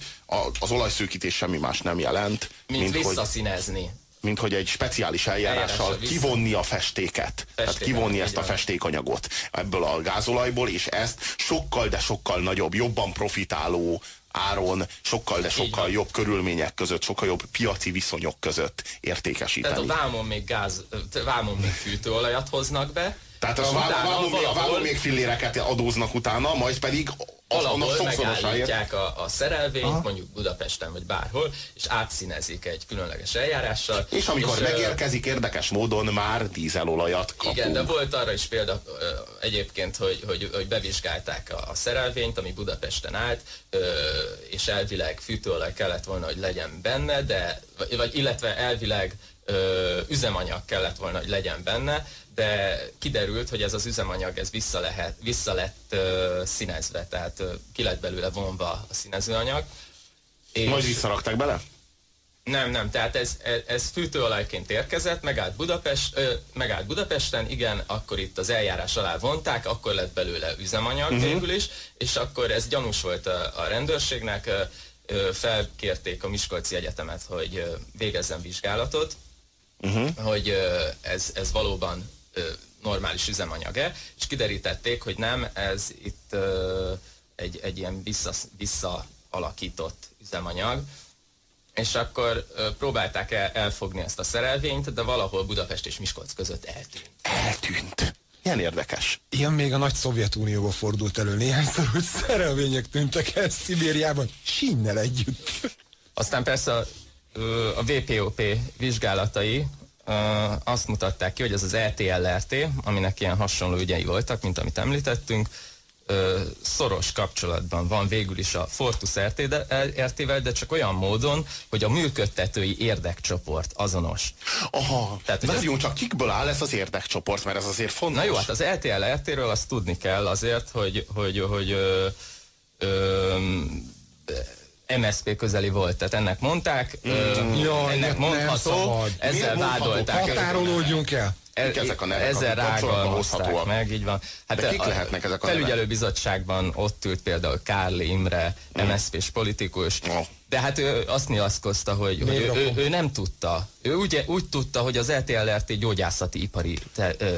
A: az olajszűkítés semmi más nem jelent.
C: Mint, mint visszaszínezni. Hogy
A: mint hogy egy speciális eljárással Eljárás, kivonni a festéket. Festéket tehát kivonni ezt a festékanyagot ebből a gázolajból, és ezt sokkal, de sokkal nagyobb, jobban profitáló áron, sokkal, de sokkal jobb körülmények között, sokkal jobb piaci viszonyok között értékesíteni.
C: Tehát a vámon még gáz, vámon még fűtőolajat hoznak be,
A: tehát a vámon, valahol... még filléreket adóznak utána, majd pedig
C: valahol megállítják a, a szerelvényt, Aha. mondjuk Budapesten vagy bárhol, és átszínezik egy különleges eljárással.
A: És amikor és, megérkezik, érdekes módon már dízelolajat kapunk.
C: Igen, de volt arra is példa egyébként, hogy, hogy, hogy bevizsgálták a, a szerelvényt, ami Budapesten állt, és elvileg fűtőolaj kellett volna, hogy legyen benne, de, vagy illetve elvileg üzemanyag kellett volna, hogy legyen benne, de kiderült, hogy ez az üzemanyag ez vissza, lehet, vissza lett uh, színezve, tehát uh, ki lett belőle vonva a színezőanyag.
A: És Majd visszarakták bele?
C: Nem, nem, tehát ez, ez, ez fűtőolajként érkezett, megállt, Budapest, ö, megállt Budapesten, igen, akkor itt az eljárás alá vonták, akkor lett belőle üzemanyag uh-huh. végül is, és akkor ez gyanús volt a, a rendőrségnek, ö, ö, felkérték a Miskolci Egyetemet, hogy ö, végezzen vizsgálatot, uh-huh. hogy ez, ez valóban normális üzemanyag-e, és kiderítették, hogy nem, ez itt egy, egy ilyen vissza, visszaalakított üzemanyag, és akkor próbálták el, elfogni ezt a szerelvényt, de valahol Budapest és Miskolc között eltűnt.
A: Eltűnt. Ilyen érdekes.
D: Ilyen még a nagy Szovjetunióban fordult elő néhányszor, hogy szerelvények tűntek el Szibériában, sínnel együtt.
C: Aztán persze a, a VPOP vizsgálatai azt mutatták ki, hogy ez az ETLRT, aminek ilyen hasonló ügyei voltak, mint amit említettünk, szoros kapcsolatban van végül is a Fortus RT-vel, de csak olyan módon, hogy a működtetői érdekcsoport azonos.
A: Aha, Tehát, várjunk csak, kikből áll ez az érdekcsoport, mert ez azért fontos.
C: Na jó, hát az LTL-RT-ről azt tudni kell azért, hogy, hogy, hogy ö, ö, MSZP közeli volt, tehát ennek mondták, mm.
D: Jaj,
C: ennek mondható, ezzel vádolták.
D: Határolódjunk el.
C: e-
A: Kik ezek a nevek, hozhatóak?
C: hozták meg, így van. Hát
A: De kik
C: a
A: lehetnek ezek a
C: felügyelőbizottságban ott ült például Kárl Imre, MSZP-s politikus,
A: Oh.
C: De hát ő azt nyilatkozta, hogy, hogy ő, ő, ő, nem tudta. Ő úgy, úgy tudta, hogy az LTLRT gyógyászati ipari te, ö,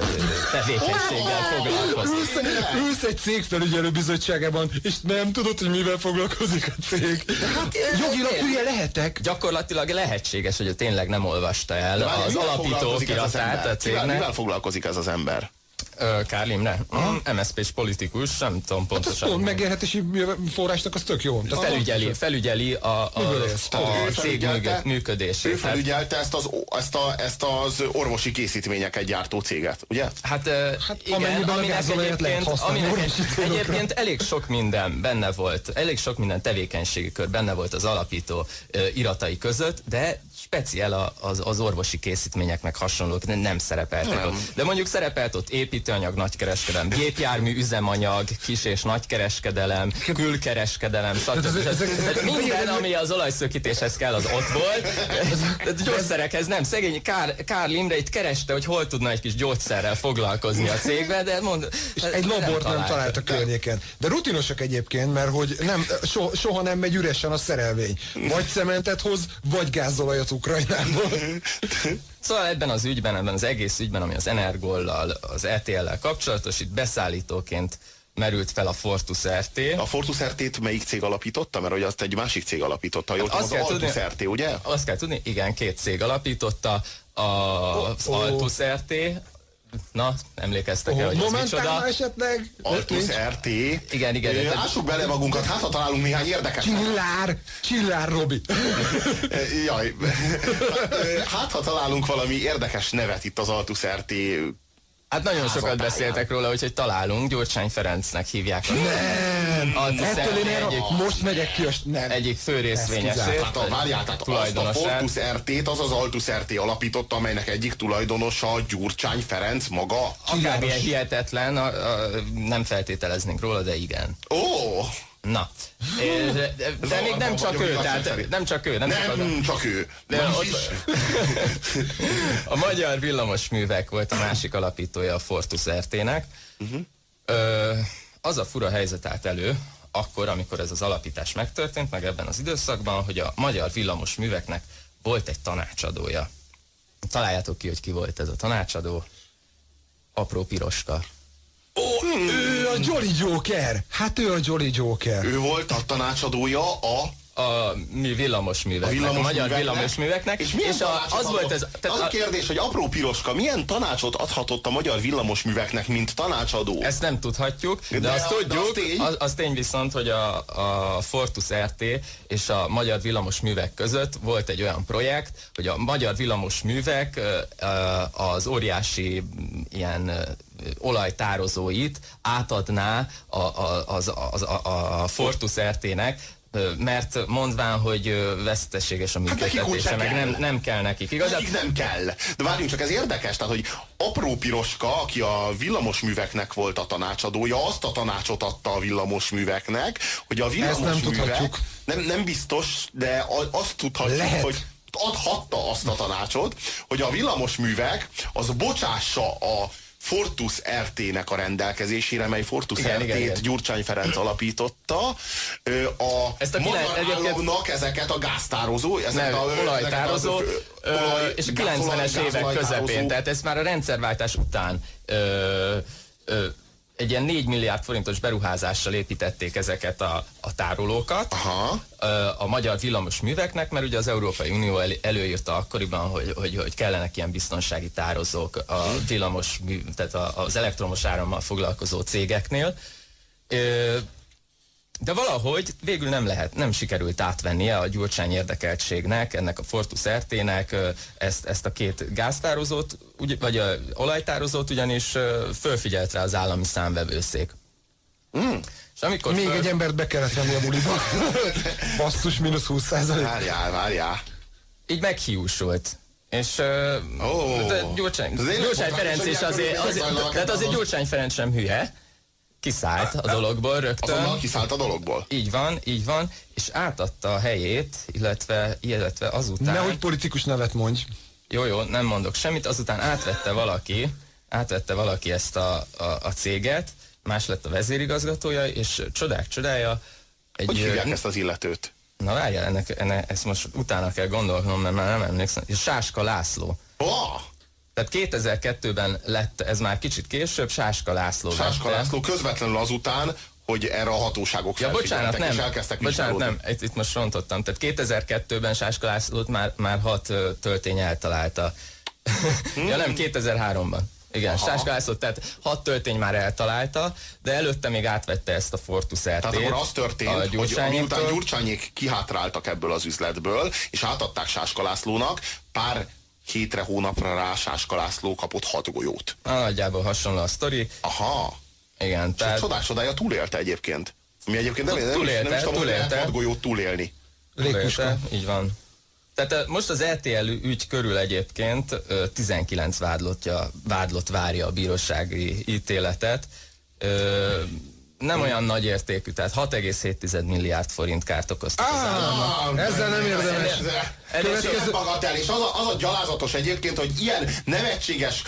C: tevékenységgel foglalkozik.
D: Ülsz egy cég felügyelő bizottságában, és nem tudod, hogy mivel foglalkozik a cég.
C: Hát,
D: Jogilag hülye lehetek.
C: Gyakorlatilag lehetséges, hogy ő tényleg nem olvasta el
A: De
C: az alapító kiratát a
A: Mivel,
C: cégnek.
A: mivel foglalkozik ez az ember?
C: Kárl Imre? Mm, MSZP-s politikus, nem tudom
D: Hát
C: pontosan.
D: pont megélhetési forrásnak az tök jó. Tehát
C: felügyeli, felügyeli a, a, a
A: Ő
C: cég működését.
A: Ő
C: Hát-
A: felügyelte ezt az, ezt, a, ezt az orvosi készítményeket gyártó céget, ugye?
C: Hát,
D: Hát
C: igen,
D: amennyiben a gázolajat lehet
C: egyébként,
D: használni
C: egyébként elég sok minden benne volt, elég sok minden tevékenységi kör benne volt az alapító iratai között, de speciál a- az, az orvosi készítmények meg hasonlók nem, nem szerepeltek
A: Nem.
C: ott. De mondjuk szerepelt ott építőanyag, nagykereskedelem, gépjármű, üzemanyag, kis és nagykereskedelem, külkereskedelem, stb. Minden, ami az olajszökítéshez kell, az ott volt. De gyógyszerekhez nem. Szegény Kár, Imre itt kereste, hogy hol tudna egy kis gyógyszerrel foglalkozni a cégbe, de mond,
D: És egy labort nem talált a környéken. De rutinosak egyébként, mert hogy nem, so, soha nem megy üresen a szerelvény. Vagy cementet hoz, vagy gázolajat Ukrajnából.
C: Szóval ebben az ügyben, ebben az egész ügyben, ami az Energollal, az ETL-lel kapcsolatos, itt beszállítóként merült fel a Fortus RT.
A: A Fortus RT-t melyik cég alapította? Mert hogy azt egy másik cég alapította. Jól tudom,
C: Azt
A: az Altus
C: tudni-
A: RT, ugye?
C: Azt kell tudni, igen, két cég alapította, a, az
D: ó.
C: Altus RT, na, emlékeztek el, hogy ez micsoda?
D: Esetleg?
A: Altus. RT.
C: Igen, igen, igen.
A: Ássuk bele magunkat, hát ha találunk néhány érdekes.
D: Csillár! Csillár, Robi!
A: Jaj. Hát ha találunk valami érdekes nevet itt az Altus RT.
C: Hát nagyon sokat
A: Házatáján.
C: beszéltek róla, úgyhogy találunk, Gyurcsány Ferencnek hívják.
D: Nem!
C: Altus
D: Ettől én erre,
C: egyik,
D: most megyek ki a... Nem.
C: egyik fő részvényesét.
A: Hát a, várjál, tehát azt a. Fortus RT-t az az Altus RT alapította, amelynek egyik tulajdonosa Gyurcsány Ferenc maga.
C: Akármilyen hihetetlen, a, a, nem feltételeznénk róla, de igen.
A: Ó!
C: Na, de, de, de még nem csak ő, tehát nem csak ő, nem, csak az,
A: Nem, csak ő.
C: De ott-
A: is.
C: A Magyar Villamosművek volt a másik alapítója a Fortus RT-nek. Ö, az a fura helyzet állt elő, akkor, amikor ez az alapítás megtörtént, meg ebben az időszakban, hogy a Magyar Villamosműveknek volt egy tanácsadója. Találjátok ki, hogy ki volt ez a tanácsadó. Apró piroska.
D: Ő a Jolly Joker! Hát ő a Jolly Joker.
A: Ő volt a tanácsadója a
C: a mi villamosműveknek, a,
A: villamos
C: magyar
A: műveknek.
C: villamosműveknek,
A: És, milyen
C: és a, az volt ez,
A: az a
C: a,
A: kérdés, hogy apró piroska milyen tanácsot adhatott a magyar villamosműveknek, mint tanácsadó?
C: ezt nem tudhatjuk, de,
A: De
C: azt
A: a- de
C: tudjuk,
A: az tény.
C: az, az tény viszont, hogy a, a Fortus RT és a Magyar Villamos Művek között volt egy olyan projekt, hogy a Magyar Villamos Művek az óriási ilyen olajtározóit átadná a, a, az, a, a Fortus RT-nek, mert mondván, hogy veszteséges a
A: nekik
C: működtetése,
A: úgyse
C: meg
A: kell.
C: nem, nem kell nekik. Igazán
A: Nekik nem kell. De várjunk csak, ez érdekes, tehát, hogy apró piroska, aki a villamosműveknek volt a tanácsadója, azt a tanácsot adta a villamosműveknek, hogy a
D: nem
A: villamosművek
D: tudhatjuk.
A: nem, nem biztos, de azt tudhatjuk,
D: Lehet.
A: hogy adhatta azt a tanácsot, hogy a villamosművek az bocsássa a Fortus RT-nek a rendelkezésére, mely Fortus
C: Igen,
A: RT-t
C: igen, igen.
A: Gyurcsány Ferenc alapította, a,
C: Ezt a
A: magyar
C: egyébként-
A: államnak ezeket a gáztározó, ezeket
C: nem,
A: a,
C: olajtározó,
A: olaj-
C: és a
A: gázolaj-
C: 90-es évek közepén, tehát ez már a rendszerváltás után ö, ö, egy ilyen 4 milliárd forintos beruházással építették ezeket a, a tárolókat
A: Aha.
C: a magyar villamos műveknek, mert ugye az Európai Unió el, előírta akkoriban, hogy, hogy, hogy kellenek ilyen biztonsági tározók a villamos, mű, tehát az elektromos árammal foglalkozó cégeknél. De valahogy végül nem lehet, nem sikerült átvennie a Gyurcsány érdekeltségnek, ennek a Fortus RT-nek ezt, ezt a két gáztározót, ugy, vagy a olajtározót, ugyanis fölfigyelt rá az állami számvevőszék. Mm. És amikor
D: Még
C: föl-
D: egy embert be kellett venni a buliba. Basszus, mínusz 20 százalék.
A: Várjál, várjál.
C: így meghiúsult. És ö,
A: Ó.
C: de Gyurcsány, Gyurcsány Ferenc is azért, azért azért
A: ebben a-
C: Gyurcsány Ferenc sem hülye, kiszállt a dologból rögtön.
A: Azonnal kiszállt a dologból.
C: Így van, így van, és átadta a helyét, illetve, illetve azután...
D: Nehogy politikus nevet mondj.
C: jó, jó, nem mondok semmit, azután átvette valaki, átvette valaki ezt a, a, a céget, más lett a vezérigazgatója, és csodák csodája.
A: Egy, hogy hívják ezt az illetőt?
C: Na várjál, ennek, ennek, ezt most utána kell gondolnom, mert már nem emlékszem. Sáska László.
A: Oh!
C: Tehát 2002-ben lett, ez már kicsit később, Sáska László.
A: Sáska vette. László közvetlenül azután, hogy erre a hatóságok
C: ja, bocsánat, nem,
A: és elkezdtek
C: bocsánat, nem, itt, itt most rontottam. Tehát 2002-ben Sáska Lászlót már, már hat töltény eltalálta. Hmm. ja nem, 2003-ban. Igen, Aha. Sáska László, tehát hat töltény már eltalálta, de előtte még átvette ezt a Fortus RT-t.
A: Tehát akkor az történt, hogy miután Gyurcsányék kihátráltak ebből az üzletből, és átadták Sáska Lászlónak, pár hétre, hónapra rá Sáska László kapott hat golyót.
C: Na, nagyjából hasonló a sztori.
A: Aha.
C: Igen,
A: tehát... Csodás csodája túlélte egyébként. Mi egyébként nem, nem, túlélte, nem is tudom, túlélte. hogy hat golyót túlélni.
C: Túlélte, így van. Tehát most az RTL ügy körül egyébként 19 vádlottja, vádlott várja a bírósági ítéletet nem olyan nagy értékű, tehát 6,7 milliárd forint kárt okoztak az államnak.
D: Ezzel nem érdemes.
A: Következő... bagatel, és az a, az a gyalázatos egyébként, hogy ilyen nevetséges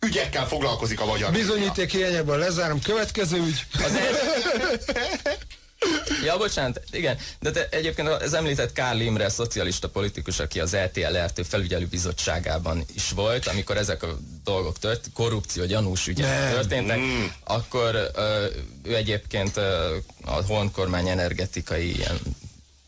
A: ügyekkel foglalkozik a magyar.
D: Bizonyíték hiányában lezárom. Következő ügy. Az
C: Ja, bocsánat, igen, de te, egyébként az említett Kárl Imre, szocialista politikus, aki az RTL RT felügyelő bizottságában is volt, amikor ezek a dolgok tört, korrupció, gyanús ügyek Nem. történtek, mm. akkor ö, ő egyébként ö, a honkormány energetikai ilyen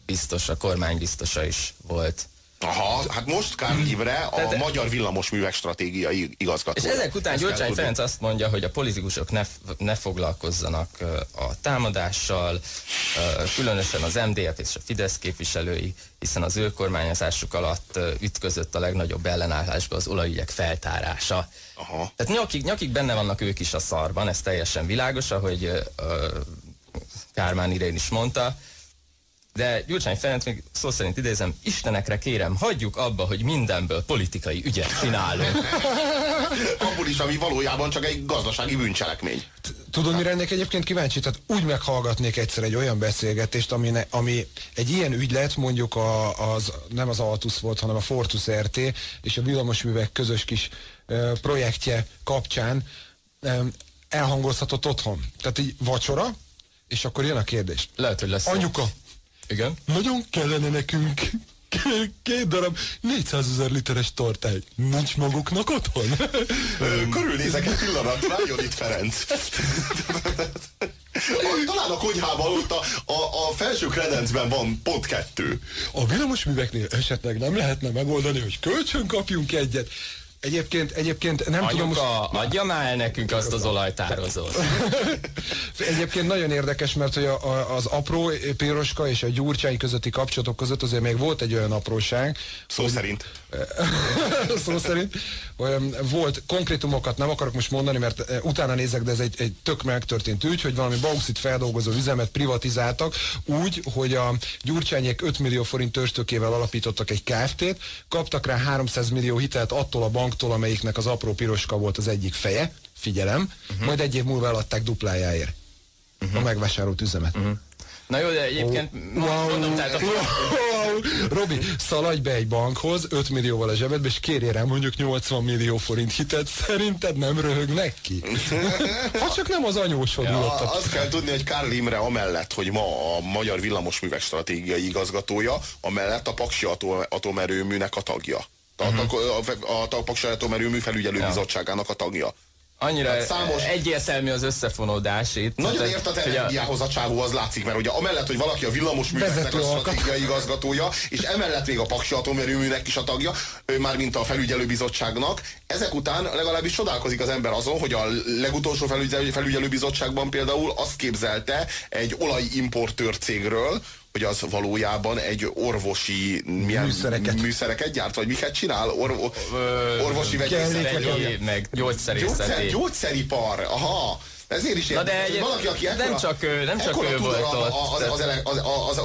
C: biztos, a kormány biztosa is volt.
A: Aha, hát most Kár Ivre a Tehát, Magyar Villamosművek stratégiai igazgató.
C: És ezek után Gyurcsány Ferenc azt mondja, hogy a politikusok ne, ne foglalkozzanak a támadással, különösen az MDF és a Fidesz képviselői, hiszen az ő kormányozásuk alatt ütközött a legnagyobb ellenállásba az olajügyek feltárása. Aha. Tehát nyakig, nyakig benne vannak ők is a szarban, ez teljesen világos, ahogy Kármán Irén is mondta, de Gyurcsány Ferenc még szó szerint idézem, Istenekre kérem, hagyjuk abba, hogy mindenből politikai ügyet csinálunk.
A: Abból is, ami valójában csak egy gazdasági bűncselekmény.
D: Tudod, mire ennek egyébként kíváncsi? Tehát úgy meghallgatnék egyszer egy olyan beszélgetést, ami, ne, ami egy ilyen ügylet, mondjuk a, az, nem az Altus volt, hanem a Fortus RT és a villamosművek közös kis ö, projektje kapcsán ö, elhangozhatott otthon. Tehát így vacsora, és akkor jön a kérdés.
C: Lehet, hogy lesz.
D: Anyuka,
C: igen?
D: Nagyon kellene nekünk két darab 400 ezer literes tortáj. Nincs maguknak otthon?
A: Körülnézek egy pillanat, várjon itt Ferenc. Talán a konyhában ott a, a, a felső kredencben van pont kettő.
D: A villamosműveknél esetleg nem lehetne megoldani, hogy kölcsön kapjunk egyet. Egyébként, egyébként nem
C: Anyuka,
D: tudom...
C: Most... adja már el nekünk azt az olajtározót.
D: egyébként nagyon érdekes, mert hogy a, a, az apró Piroska és a Gyurcsány közötti kapcsolatok között azért még volt egy olyan apróság.
A: Szó hogy, szerint.
D: szó szerint. Volt konkrétumokat nem akarok most mondani, mert utána nézek, de ez egy, egy tök megtörtént ügy, hogy valami bauxit feldolgozó üzemet privatizáltak úgy, hogy a Gyurcsányék 5 millió forint törstökével alapítottak egy Kft-t, kaptak rá 300 millió hitelt attól a banktól, amelyiknek az apró piroska volt az egyik feje, figyelem, uh-huh. majd egy év múlva eladták duplájáért uh-huh. a megvásárolt üzemet. Uh-huh.
C: Na jó, de egyébként
D: wow, mondom, tehát a... wow, Robi, szaladj be egy bankhoz 5 millióval a zsebedbe, és kérjél rá mondjuk 80 millió forint hitet, szerinted nem röhögnek ki? Ha csak nem az anyósod ja,
A: Azt kell tudni, hogy Karl Imre amellett, hogy ma a Magyar Villamosművek stratégiai igazgatója, amellett a Paksi atomerőműnek a tagja. A, uh-huh. a, a, a Paksi atomerőmű felügyelő ja. bizottságának a tagja
C: annyira hát számos... egyértelmű az összefonódás itt.
A: Nagyon ért az energiához a csávó, az látszik, mert ugye amellett, hogy valaki a villamos műveknek a stratégiai igazgatója, és emellett még a Paksi atomerőműnek is a tagja, már a felügyelőbizottságnak, ezek után legalábbis csodálkozik az ember azon, hogy a legutolsó felügyelőbizottságban például azt képzelte egy olajimportőr cégről, hogy az valójában egy orvosi milyen műszereket, műszereket gyárt, vagy miket csinál? Or, orvosi
C: vegyészet, meg gyógyszerészeti. Gyógyszer,
A: gyógyszeripar, aha. Ezért is
C: érdekes, de egy, valaki, aki ekkora, nem csak nem csak ő volt ott.
A: Az, az, az, az, az,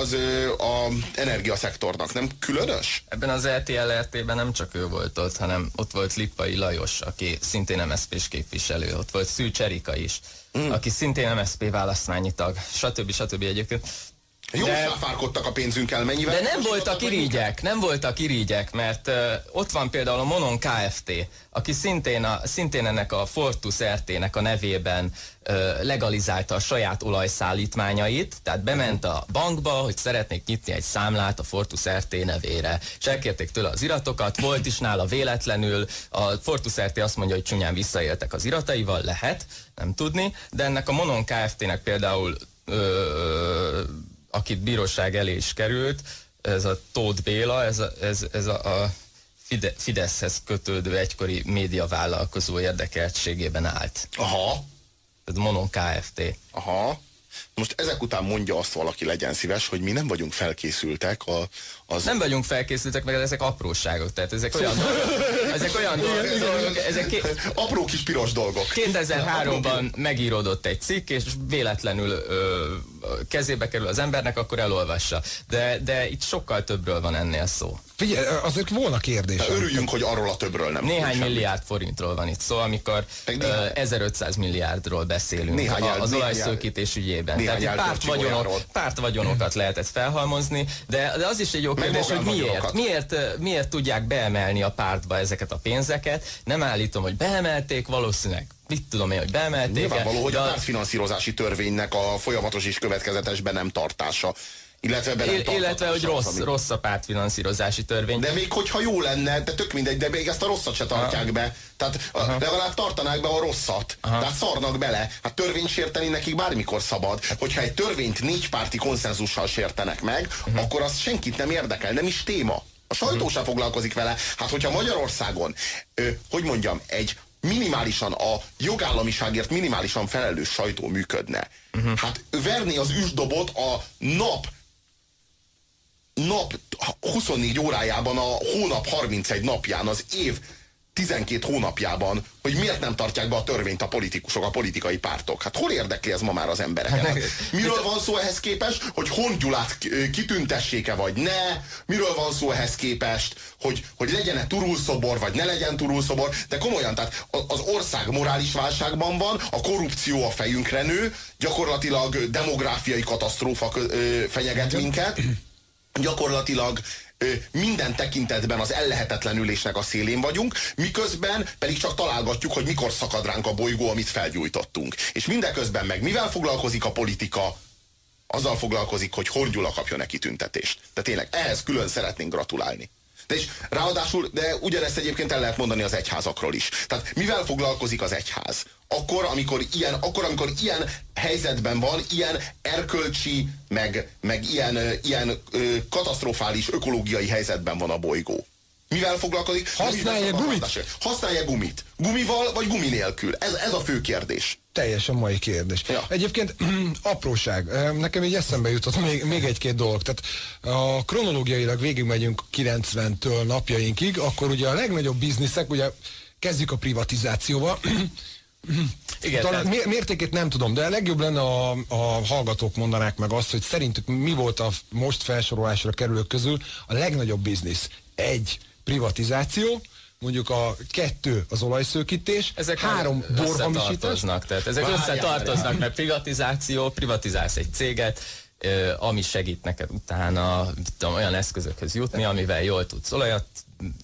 A: az, az energiaszektornak, nem különös?
C: Ebben az RTL RT-ben nem csak ő volt ott, hanem ott volt Lippai Lajos, aki szintén MSZP-s képviselő, ott volt Szűcs Erika is, mm. aki szintén MSZP választmányi tag, stb. stb. egyébként
A: Jó,
C: De-
A: sáfárkodtak a pénzünkkel, mennyivel?
C: De nem voltak irigyek, nem voltak irigyek, mert uh, ott van például a Monon Kft., aki szintén, a, szintén ennek a Fortus RT-nek a nevében uh, legalizálta a saját olajszállítmányait, tehát bement a bankba, hogy szeretnék nyitni egy számlát a Fortus RT nevére, és elkérték tőle az iratokat, volt is nála véletlenül, a Fortus RT azt mondja, hogy csúnyán visszaéltek az irataival, lehet, nem tudni, de ennek a Monon Kft-nek például ö, akit bíróság elé is került, ez a Tóth Béla, ez a, ez, ez a, a Fide, Fideszhez kötődő egykori médiavállalkozó érdekeltségében állt.
A: Aha,
C: Ez Monon Kft.
A: aha. Most ezek után mondja azt valaki, legyen szíves, hogy mi nem vagyunk felkészültek a, az...
C: Nem vagyunk felkészültek, meg ezek apróságok, tehát ezek olyan dolgok, ezek olyan dolgok, ezek ké-
A: Apró kis piros dolgok.
C: 2003-ban megíródott egy cikk, és véletlenül ö, kezébe kerül az embernek, akkor elolvassa. De, de itt sokkal többről van ennél szó.
D: Figyelj, azért volna kérdés.
A: Örüljünk, hogy arról a többről nem
C: Néhány
A: tudunk
C: milliárd forintról van itt szó, amikor
A: Meg
C: ö,
A: néhány-
C: 1500 milliárdról beszélünk
A: Néhány el-
C: a- az olajszőkítés ügyében.
A: néhány
C: Tehát párt, vagyonok, párt vagyonokat lehetett felhalmozni, de, de az is egy jó kérdés, hogy miért, miért, ö, miért tudják beemelni a pártba ezeket a pénzeket. Nem állítom, hogy beemelték, valószínűleg mit tudom én, hogy beemelték.
A: Nyilvánvaló, hogy a pártfinanszírozási törvénynek a folyamatos és következetes be nem tartása. Illetve, be nem
C: ill- illetve, hogy rossz,
A: ami-
C: rossz a pártfinanszírozási törvény.
A: De még hogyha jó lenne, de tök mindegy, de még ezt a rosszat se tartják be. Tehát a, legalább tartanák be a rosszat. Tehát szarnak bele. Hát törvényt sérteni nekik bármikor szabad. Hogyha egy törvényt négy párti konszenzussal sértenek meg, akkor az senkit nem érdekel, nem is téma. A sajtó sem foglalkozik vele. Hát hogyha Magyarországon, ö, hogy mondjam, egy minimálisan a jogállamiságért minimálisan felelős sajtó működne. Hát verni az üsdobot a nap nap 24 órájában, a hónap 31 napján, az év 12 hónapjában, hogy miért nem tartják be a törvényt a politikusok, a politikai pártok. Hát hol érdekli ez ma már az embereket? Hát, miről van szó ehhez képest, hogy Hongyulát kitüntessék-e vagy ne? Miről van szó ehhez képest, hogy, hogy legyen-e turulszobor, vagy ne legyen turulszobor? De komolyan, tehát az ország morális válságban van, a korrupció a fejünkre nő, gyakorlatilag demográfiai katasztrófa fenyeget minket, gyakorlatilag minden tekintetben az ellehetetlenülésnek a szélén vagyunk, miközben pedig csak találgatjuk, hogy mikor szakad ránk a bolygó, amit felgyújtottunk. És mindeközben meg mivel foglalkozik a politika? Azzal foglalkozik, hogy Horgyula kapjon-e kitüntetést. De tényleg ehhez külön szeretnénk gratulálni. De és ráadásul, de ugyanezt egyébként el lehet mondani az egyházakról is. Tehát mivel foglalkozik az egyház? Akkor, amikor ilyen, akkor, amikor ilyen helyzetben van, ilyen erkölcsi, meg, meg ilyen, ilyen ö, katasztrofális ökológiai helyzetben van a bolygó. Mivel foglalkozik?
D: Használja gumit?
A: Használja gumit. Gumival vagy gumi nélkül? Ez, ez a fő kérdés.
D: Teljesen mai kérdés.
A: Ja.
D: Egyébként apróság. Nekem így eszembe jutott még, még egy-két dolog. Tehát a kronológiailag végigmegyünk 90-től napjainkig, akkor ugye a legnagyobb bizniszek, ugye kezdjük a privatizációval.
C: Igen,
D: Talán
C: tehát-
D: mér- mértékét nem tudom, de legjobb lenne a, a hallgatók mondanák meg azt, hogy szerintük mi volt a most felsorolásra kerülők közül a legnagyobb biznisz. Egy, privatizáció, mondjuk a kettő az olajszőkítés,
C: Ezek
D: három borhamisítás,
C: tehát ezek
A: Várjál,
C: összetartoznak, mert privatizáció, privatizálsz egy céget, ami segít neked utána tudom, olyan eszközökhöz jutni, amivel jól tudsz olajat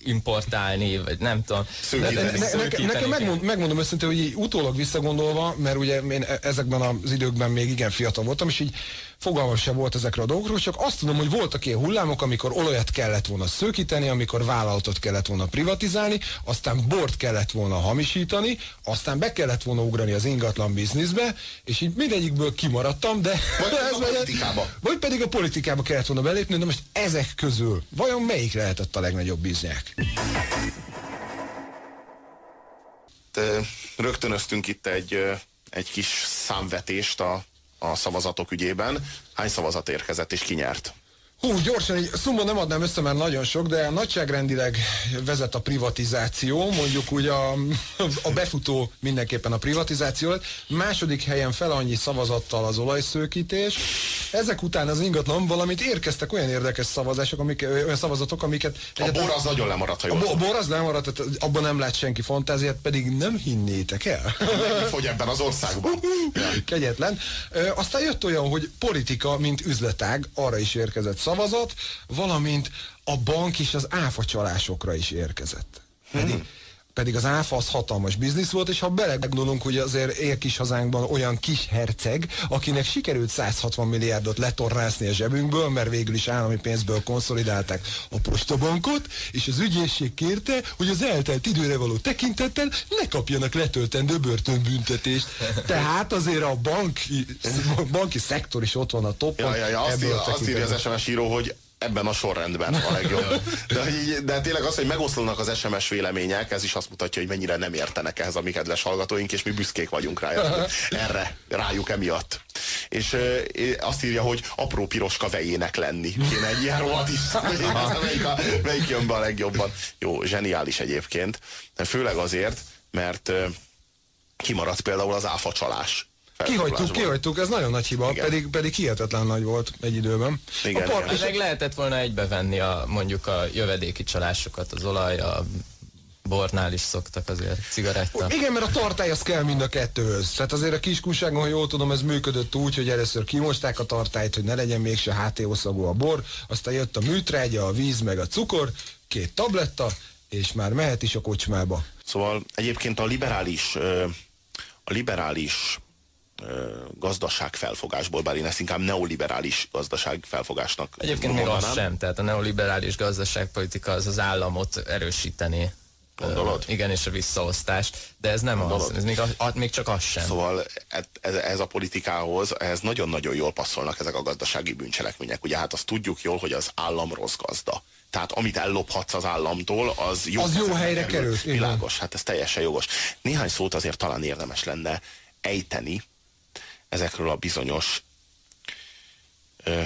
C: importálni, vagy nem tudom.
D: Ne, ne, nekem, megmond, megmondom őszintén, hogy így utólag visszagondolva, mert ugye én e- ezekben az időkben még igen fiatal voltam, és így fogalmam sem volt ezekre a dolgokról, csak azt tudom, hogy voltak ilyen hullámok, amikor olajat kellett volna szőkíteni, amikor vállalatot kellett volna privatizálni, aztán bort kellett volna hamisítani, aztán be kellett volna ugrani az ingatlan bizniszbe, és így mindegyikből kimaradtam, de...
A: Vagy a
D: ez vagy-
A: politikába.
D: Vagy pedig a politikába kellett volna belépni, de most ezek közül vajon melyik lehetett a legnagyobb biznyák?
A: Rögtönöztünk itt egy, egy kis számvetést a, a szavazatok ügyében. Hány szavazat érkezett és ki nyert?
D: Hú, gyorsan, egy szumma nem adnám össze, mert nagyon sok, de nagyságrendileg vezet a privatizáció, mondjuk úgy a, a befutó mindenképpen a privatizáció lett. Második helyen fel annyi szavazattal az olajszőkítés. Ezek után az ingatlan, valamit érkeztek olyan érdekes szavazások, amik, olyan szavazatok, amiket...
A: A bor az nagyon lemaradt, ha
D: jól A bor az lemaradt, tehát abban nem lát senki fantáziát, pedig nem hinnétek el.
A: Fogy ebben az országban.
D: Kegyetlen. Aztán jött olyan, hogy politika, mint üzletág, arra is érkezett szavazat, szavazat, valamint a bank és az áfa csalásokra is érkezett. Pedig, hmm. Pedig az áfa az hatalmas biznisz volt, és ha belegondolunk, hogy azért él kis hazánkban olyan kis herceg, akinek sikerült 160 milliárdot letorrászni a zsebünkből, mert végül is állami pénzből konszolidálták a postabankot, és az ügyészség kérte, hogy az eltelt időre való tekintettel ne kapjanak letöltendő börtönbüntetést. Tehát azért a banki, banki szektor is ott van a toppon.
A: Ja, ja, ja, azt, írja, azt írja az SMS író, hogy ebben a sorrendben a legjobb. De, de tényleg az, hogy megoszlanak az SMS vélemények, ez is azt mutatja, hogy mennyire nem értenek ehhez a mi kedves hallgatóink, és mi büszkék vagyunk rá, erre, rájuk emiatt. És azt írja, hogy apró piroska vejének lenni. Kéne egy ilyen rovat is, melyik, a, melyik jön be a legjobban. Jó, zseniális egyébként. De főleg azért, mert kimaradt például az áfacsalás
D: Kihagytuk, kihagytuk, ez nagyon nagy hiba, pedig, pedig hihetetlen nagy volt egy időben.
C: Igen, a part, igen. Meg lehetett volna egybevenni a, mondjuk a jövedéki csalásokat, az olaj, a bornál is szoktak azért cigaretta.
D: Igen, mert a tartály az kell mind a kettőhöz. Tehát azért a kiskunságon, ha jól tudom, ez működött úgy, hogy először kimosták a tartályt, hogy ne legyen mégse HTO szagú a bor, aztán jött a műtrágya, a víz meg a cukor, két tabletta, és már mehet is a kocsmába.
A: Szóval egyébként a liberális, a liberális gazdaság felfogásból, bár én ezt inkább neoliberális gazdaság felfogásnak
C: Egyébként még az sem, tehát a neoliberális gazdaságpolitika az az államot erősíteni.
A: Gondolod?
C: Uh, igen, és a visszaosztást, de ez nem Gondolod? az, ez még, a, még csak az sem.
A: Szóval ez, ez a politikához, ez nagyon-nagyon jól passzolnak ezek a gazdasági bűncselekmények. Ugye hát azt tudjuk jól, hogy az állam rossz gazda. Tehát amit ellophatsz az államtól, az
D: jó, az jó helyre kerül.
A: Világos, hát ez teljesen jogos. Néhány szót azért talán érdemes lenne ejteni ezekről a bizonyos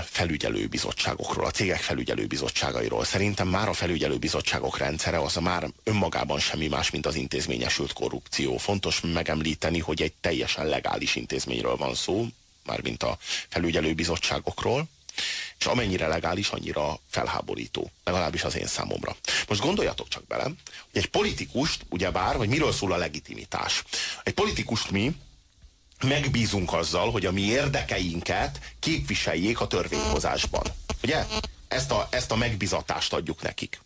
A: felügyelőbizottságokról, a cégek felügyelőbizottságairól. Szerintem már a felügyelőbizottságok rendszere az már önmagában semmi más, mint az intézményesült korrupció. Fontos megemlíteni, hogy egy teljesen legális intézményről van szó, mármint a felügyelőbizottságokról, és amennyire legális, annyira felháborító. Legalábbis az én számomra. Most gondoljatok csak bele, hogy egy politikust, ugyebár, hogy miről szól a legitimitás. Egy politikust mi megbízunk azzal, hogy a mi érdekeinket képviseljék a törvényhozásban. Ugye? Ezt a, ezt a megbizatást adjuk nekik.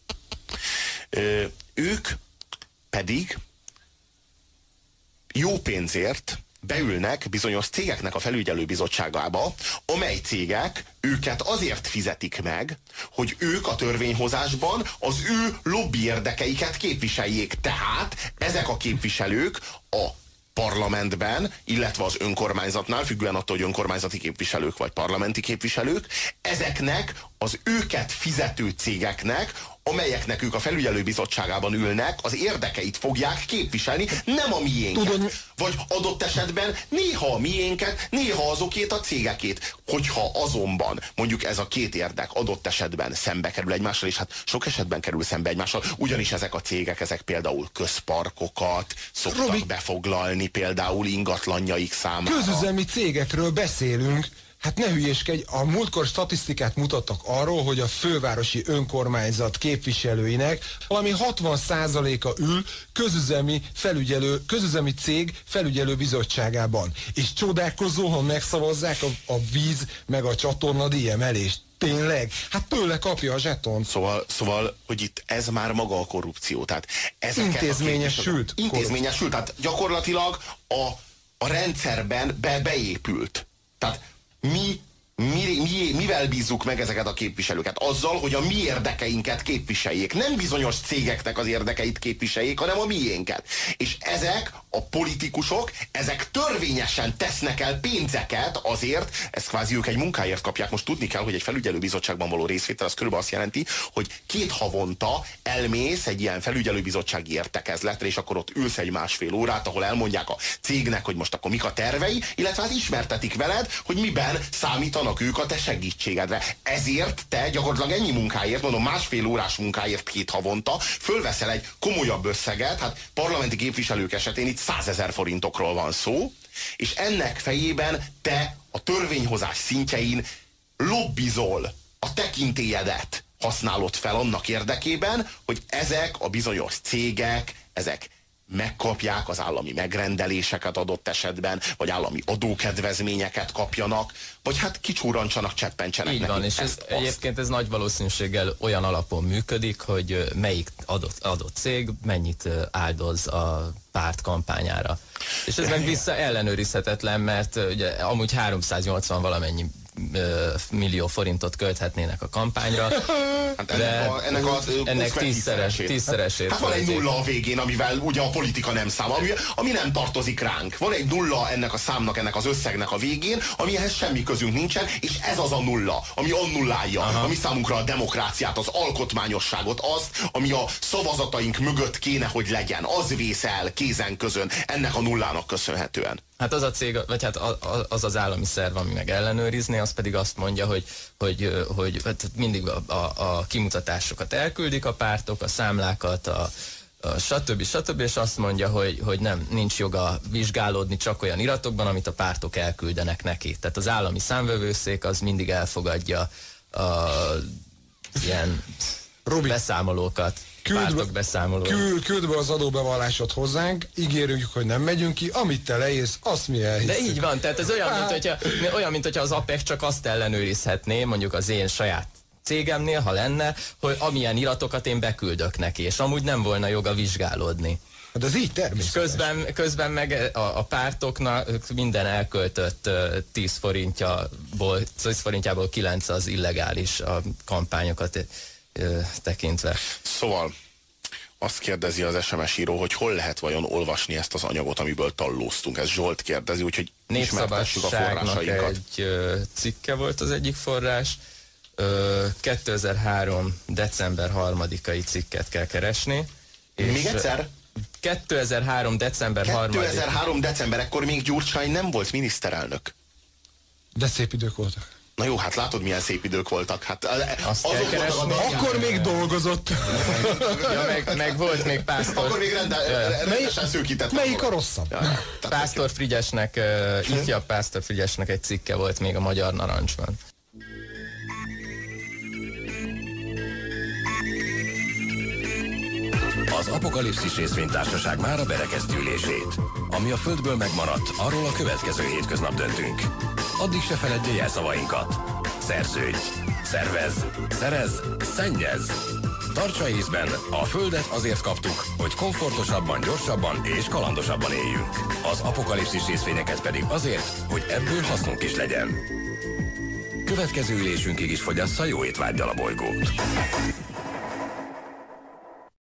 A: Ö, ők pedig jó pénzért beülnek bizonyos cégeknek a felügyelőbizottságába, amely cégek őket azért fizetik meg, hogy ők a törvényhozásban az ő lobby érdekeiket képviseljék. Tehát ezek a képviselők a parlamentben, illetve az önkormányzatnál, függően attól, hogy önkormányzati képviselők vagy parlamenti képviselők, ezeknek az őket fizető cégeknek amelyeknek ők a felügyelőbizottságában ülnek, az érdekeit fogják képviselni, nem a miénket. Tudod, Vagy adott esetben néha a miénket, néha azokét a cégekét. Hogyha azonban mondjuk ez a két érdek adott esetben szembe kerül egymással, és hát sok esetben kerül szembe egymással, ugyanis ezek a cégek, ezek például közparkokat szoktak Robi, befoglalni, például ingatlanjaik számára.
D: Közüzemi cégekről beszélünk, Hát ne hülyéskedj, a múltkor statisztikát mutattak arról, hogy a fővárosi önkormányzat képviselőinek valami 60%-a ül közüzemi felügyelő, közüzemi cég felügyelő bizottságában. És csodálkozó, ha megszavazzák a, a víz meg a csatorna díjemelést. Tényleg? Hát tőle kapja a zseton.
A: Szóval, szóval, hogy itt ez már maga a korrupció. Tehát
D: Intézményesült.
A: Intézményesült. Tehát gyakorlatilag a, a rendszerben be, beépült. Tehát mi mi, mi, mivel bízzuk meg ezeket a képviselőket? Azzal, hogy a mi érdekeinket képviseljék. Nem bizonyos cégeknek az érdekeit képviseljék, hanem a miénket. És ezek a politikusok, ezek törvényesen tesznek el pénzeket azért, ezt kvázi ők egy munkáért kapják. Most tudni kell, hogy egy felügyelőbizottságban való részvétel az körülbelül azt jelenti, hogy két havonta elmész egy ilyen felügyelőbizottsági értekezletre, és akkor ott ülsz egy másfél órát, ahol elmondják a cégnek, hogy most akkor mik a tervei, illetve hát ismertetik veled, hogy miben számítanak várnak ők a te segítségedre. Ezért te gyakorlatilag ennyi munkáért, mondom másfél órás munkáért két havonta fölveszel egy komolyabb összeget, hát parlamenti képviselők esetén itt százezer forintokról van szó, és ennek fejében te a törvényhozás szintjein lobbizol a tekintélyedet használod fel annak érdekében, hogy ezek a bizonyos cégek, ezek megkapják az állami megrendeléseket adott esetben, vagy állami adókedvezményeket kapjanak, vagy hát kicsúrancsanak, cseppentsenek
C: Így van, és ez, egyébként ez nagy valószínűséggel olyan alapon működik, hogy melyik adott, adott cég mennyit áldoz a párt kampányára. És ez meg vissza ellenőrizhetetlen, mert ugye amúgy 380 valamennyi millió forintot költhetnének a kampányra.
A: Hát de ennek, a, ennek, a,
C: ennek tízszeres, tízszeresét.
A: Hát van egy nulla a végén, amivel ugye a politika nem szám, ami, ami nem tartozik ránk. Van egy nulla ennek a számnak, ennek az összegnek a végén, amihez semmi közünk nincsen, és ez az a nulla, ami annullálja, Aha. ami számunkra a demokráciát, az alkotmányosságot, azt, ami a szavazataink mögött kéne, hogy legyen. Az vészel kézen közön ennek a nullának köszönhetően.
C: Hát az a cég, vagy hát az az állami szerv, ami meg ellenőrizni, az pedig azt mondja, hogy, hogy, hogy hát mindig a, a, a kimutatásokat elküldik a pártok, a számlákat, a, a stb. stb. és azt mondja, hogy, hogy nem, nincs joga vizsgálódni csak olyan iratokban, amit a pártok elküldenek neki. Tehát az állami számvevőszék az mindig elfogadja a ilyen Robi. beszámolókat küld, beszámoló.
D: Küld, küld be az adóbevallásod hozzánk, ígérünk, hogy nem megyünk ki, amit te leírsz, azt mi elhiszünk.
C: De így van, tehát ez olyan, mint hogyha, olyan, mint hogyha az APEC csak azt ellenőrizhetné, mondjuk az én saját cégemnél, ha lenne, hogy amilyen iratokat én beküldök neki, és amúgy nem volna joga vizsgálódni.
D: Hát ez így természetes.
C: Közben, közben meg a, a pártoknak minden elköltött 10 forintjából, 10 forintjából 9 az illegális a kampányokat tekintve.
A: Szóval azt kérdezi az SMS író, hogy hol lehet vajon olvasni ezt az anyagot, amiből tallóztunk. Ez Zsolt kérdezi, úgyhogy ismertessük a forrásainkat.
C: egy cikke volt az egyik forrás. 2003. december 3-ai cikket kell keresni.
A: Még egyszer?
C: 2003. december 3
A: 2003. december, ekkor még Gyurcsány nem volt miniszterelnök.
D: De szép idők voltak.
A: Na jó, hát látod, milyen szép idők voltak. Hát,
C: Azt azok voltak,
D: akkor még dolgozott.
C: ja, meg, meg volt még Pásztor.
A: Akkor még rende, rendesen szűkített.
D: Melyik a rosszabb? Ja.
C: Pásztor Frigyesnek, uh, ifjabb Pásztor Frigyesnek egy cikke volt még a Magyar Narancsban.
H: Az Apokalipszis részvénytársaság már a berekeztülését. Ami a Földből megmaradt, arról a következő hétköznap döntünk. Addig se feledje jelszavainkat. Szerződj, szervez, szerez, szennyez. Tartsa észben, a Földet azért kaptuk, hogy komfortosabban, gyorsabban és kalandosabban éljünk. Az apokalipszis részvényeket pedig azért, hogy ebből hasznunk is legyen. Következő ülésünkig is fogyassza jó étvágyal a bolygót.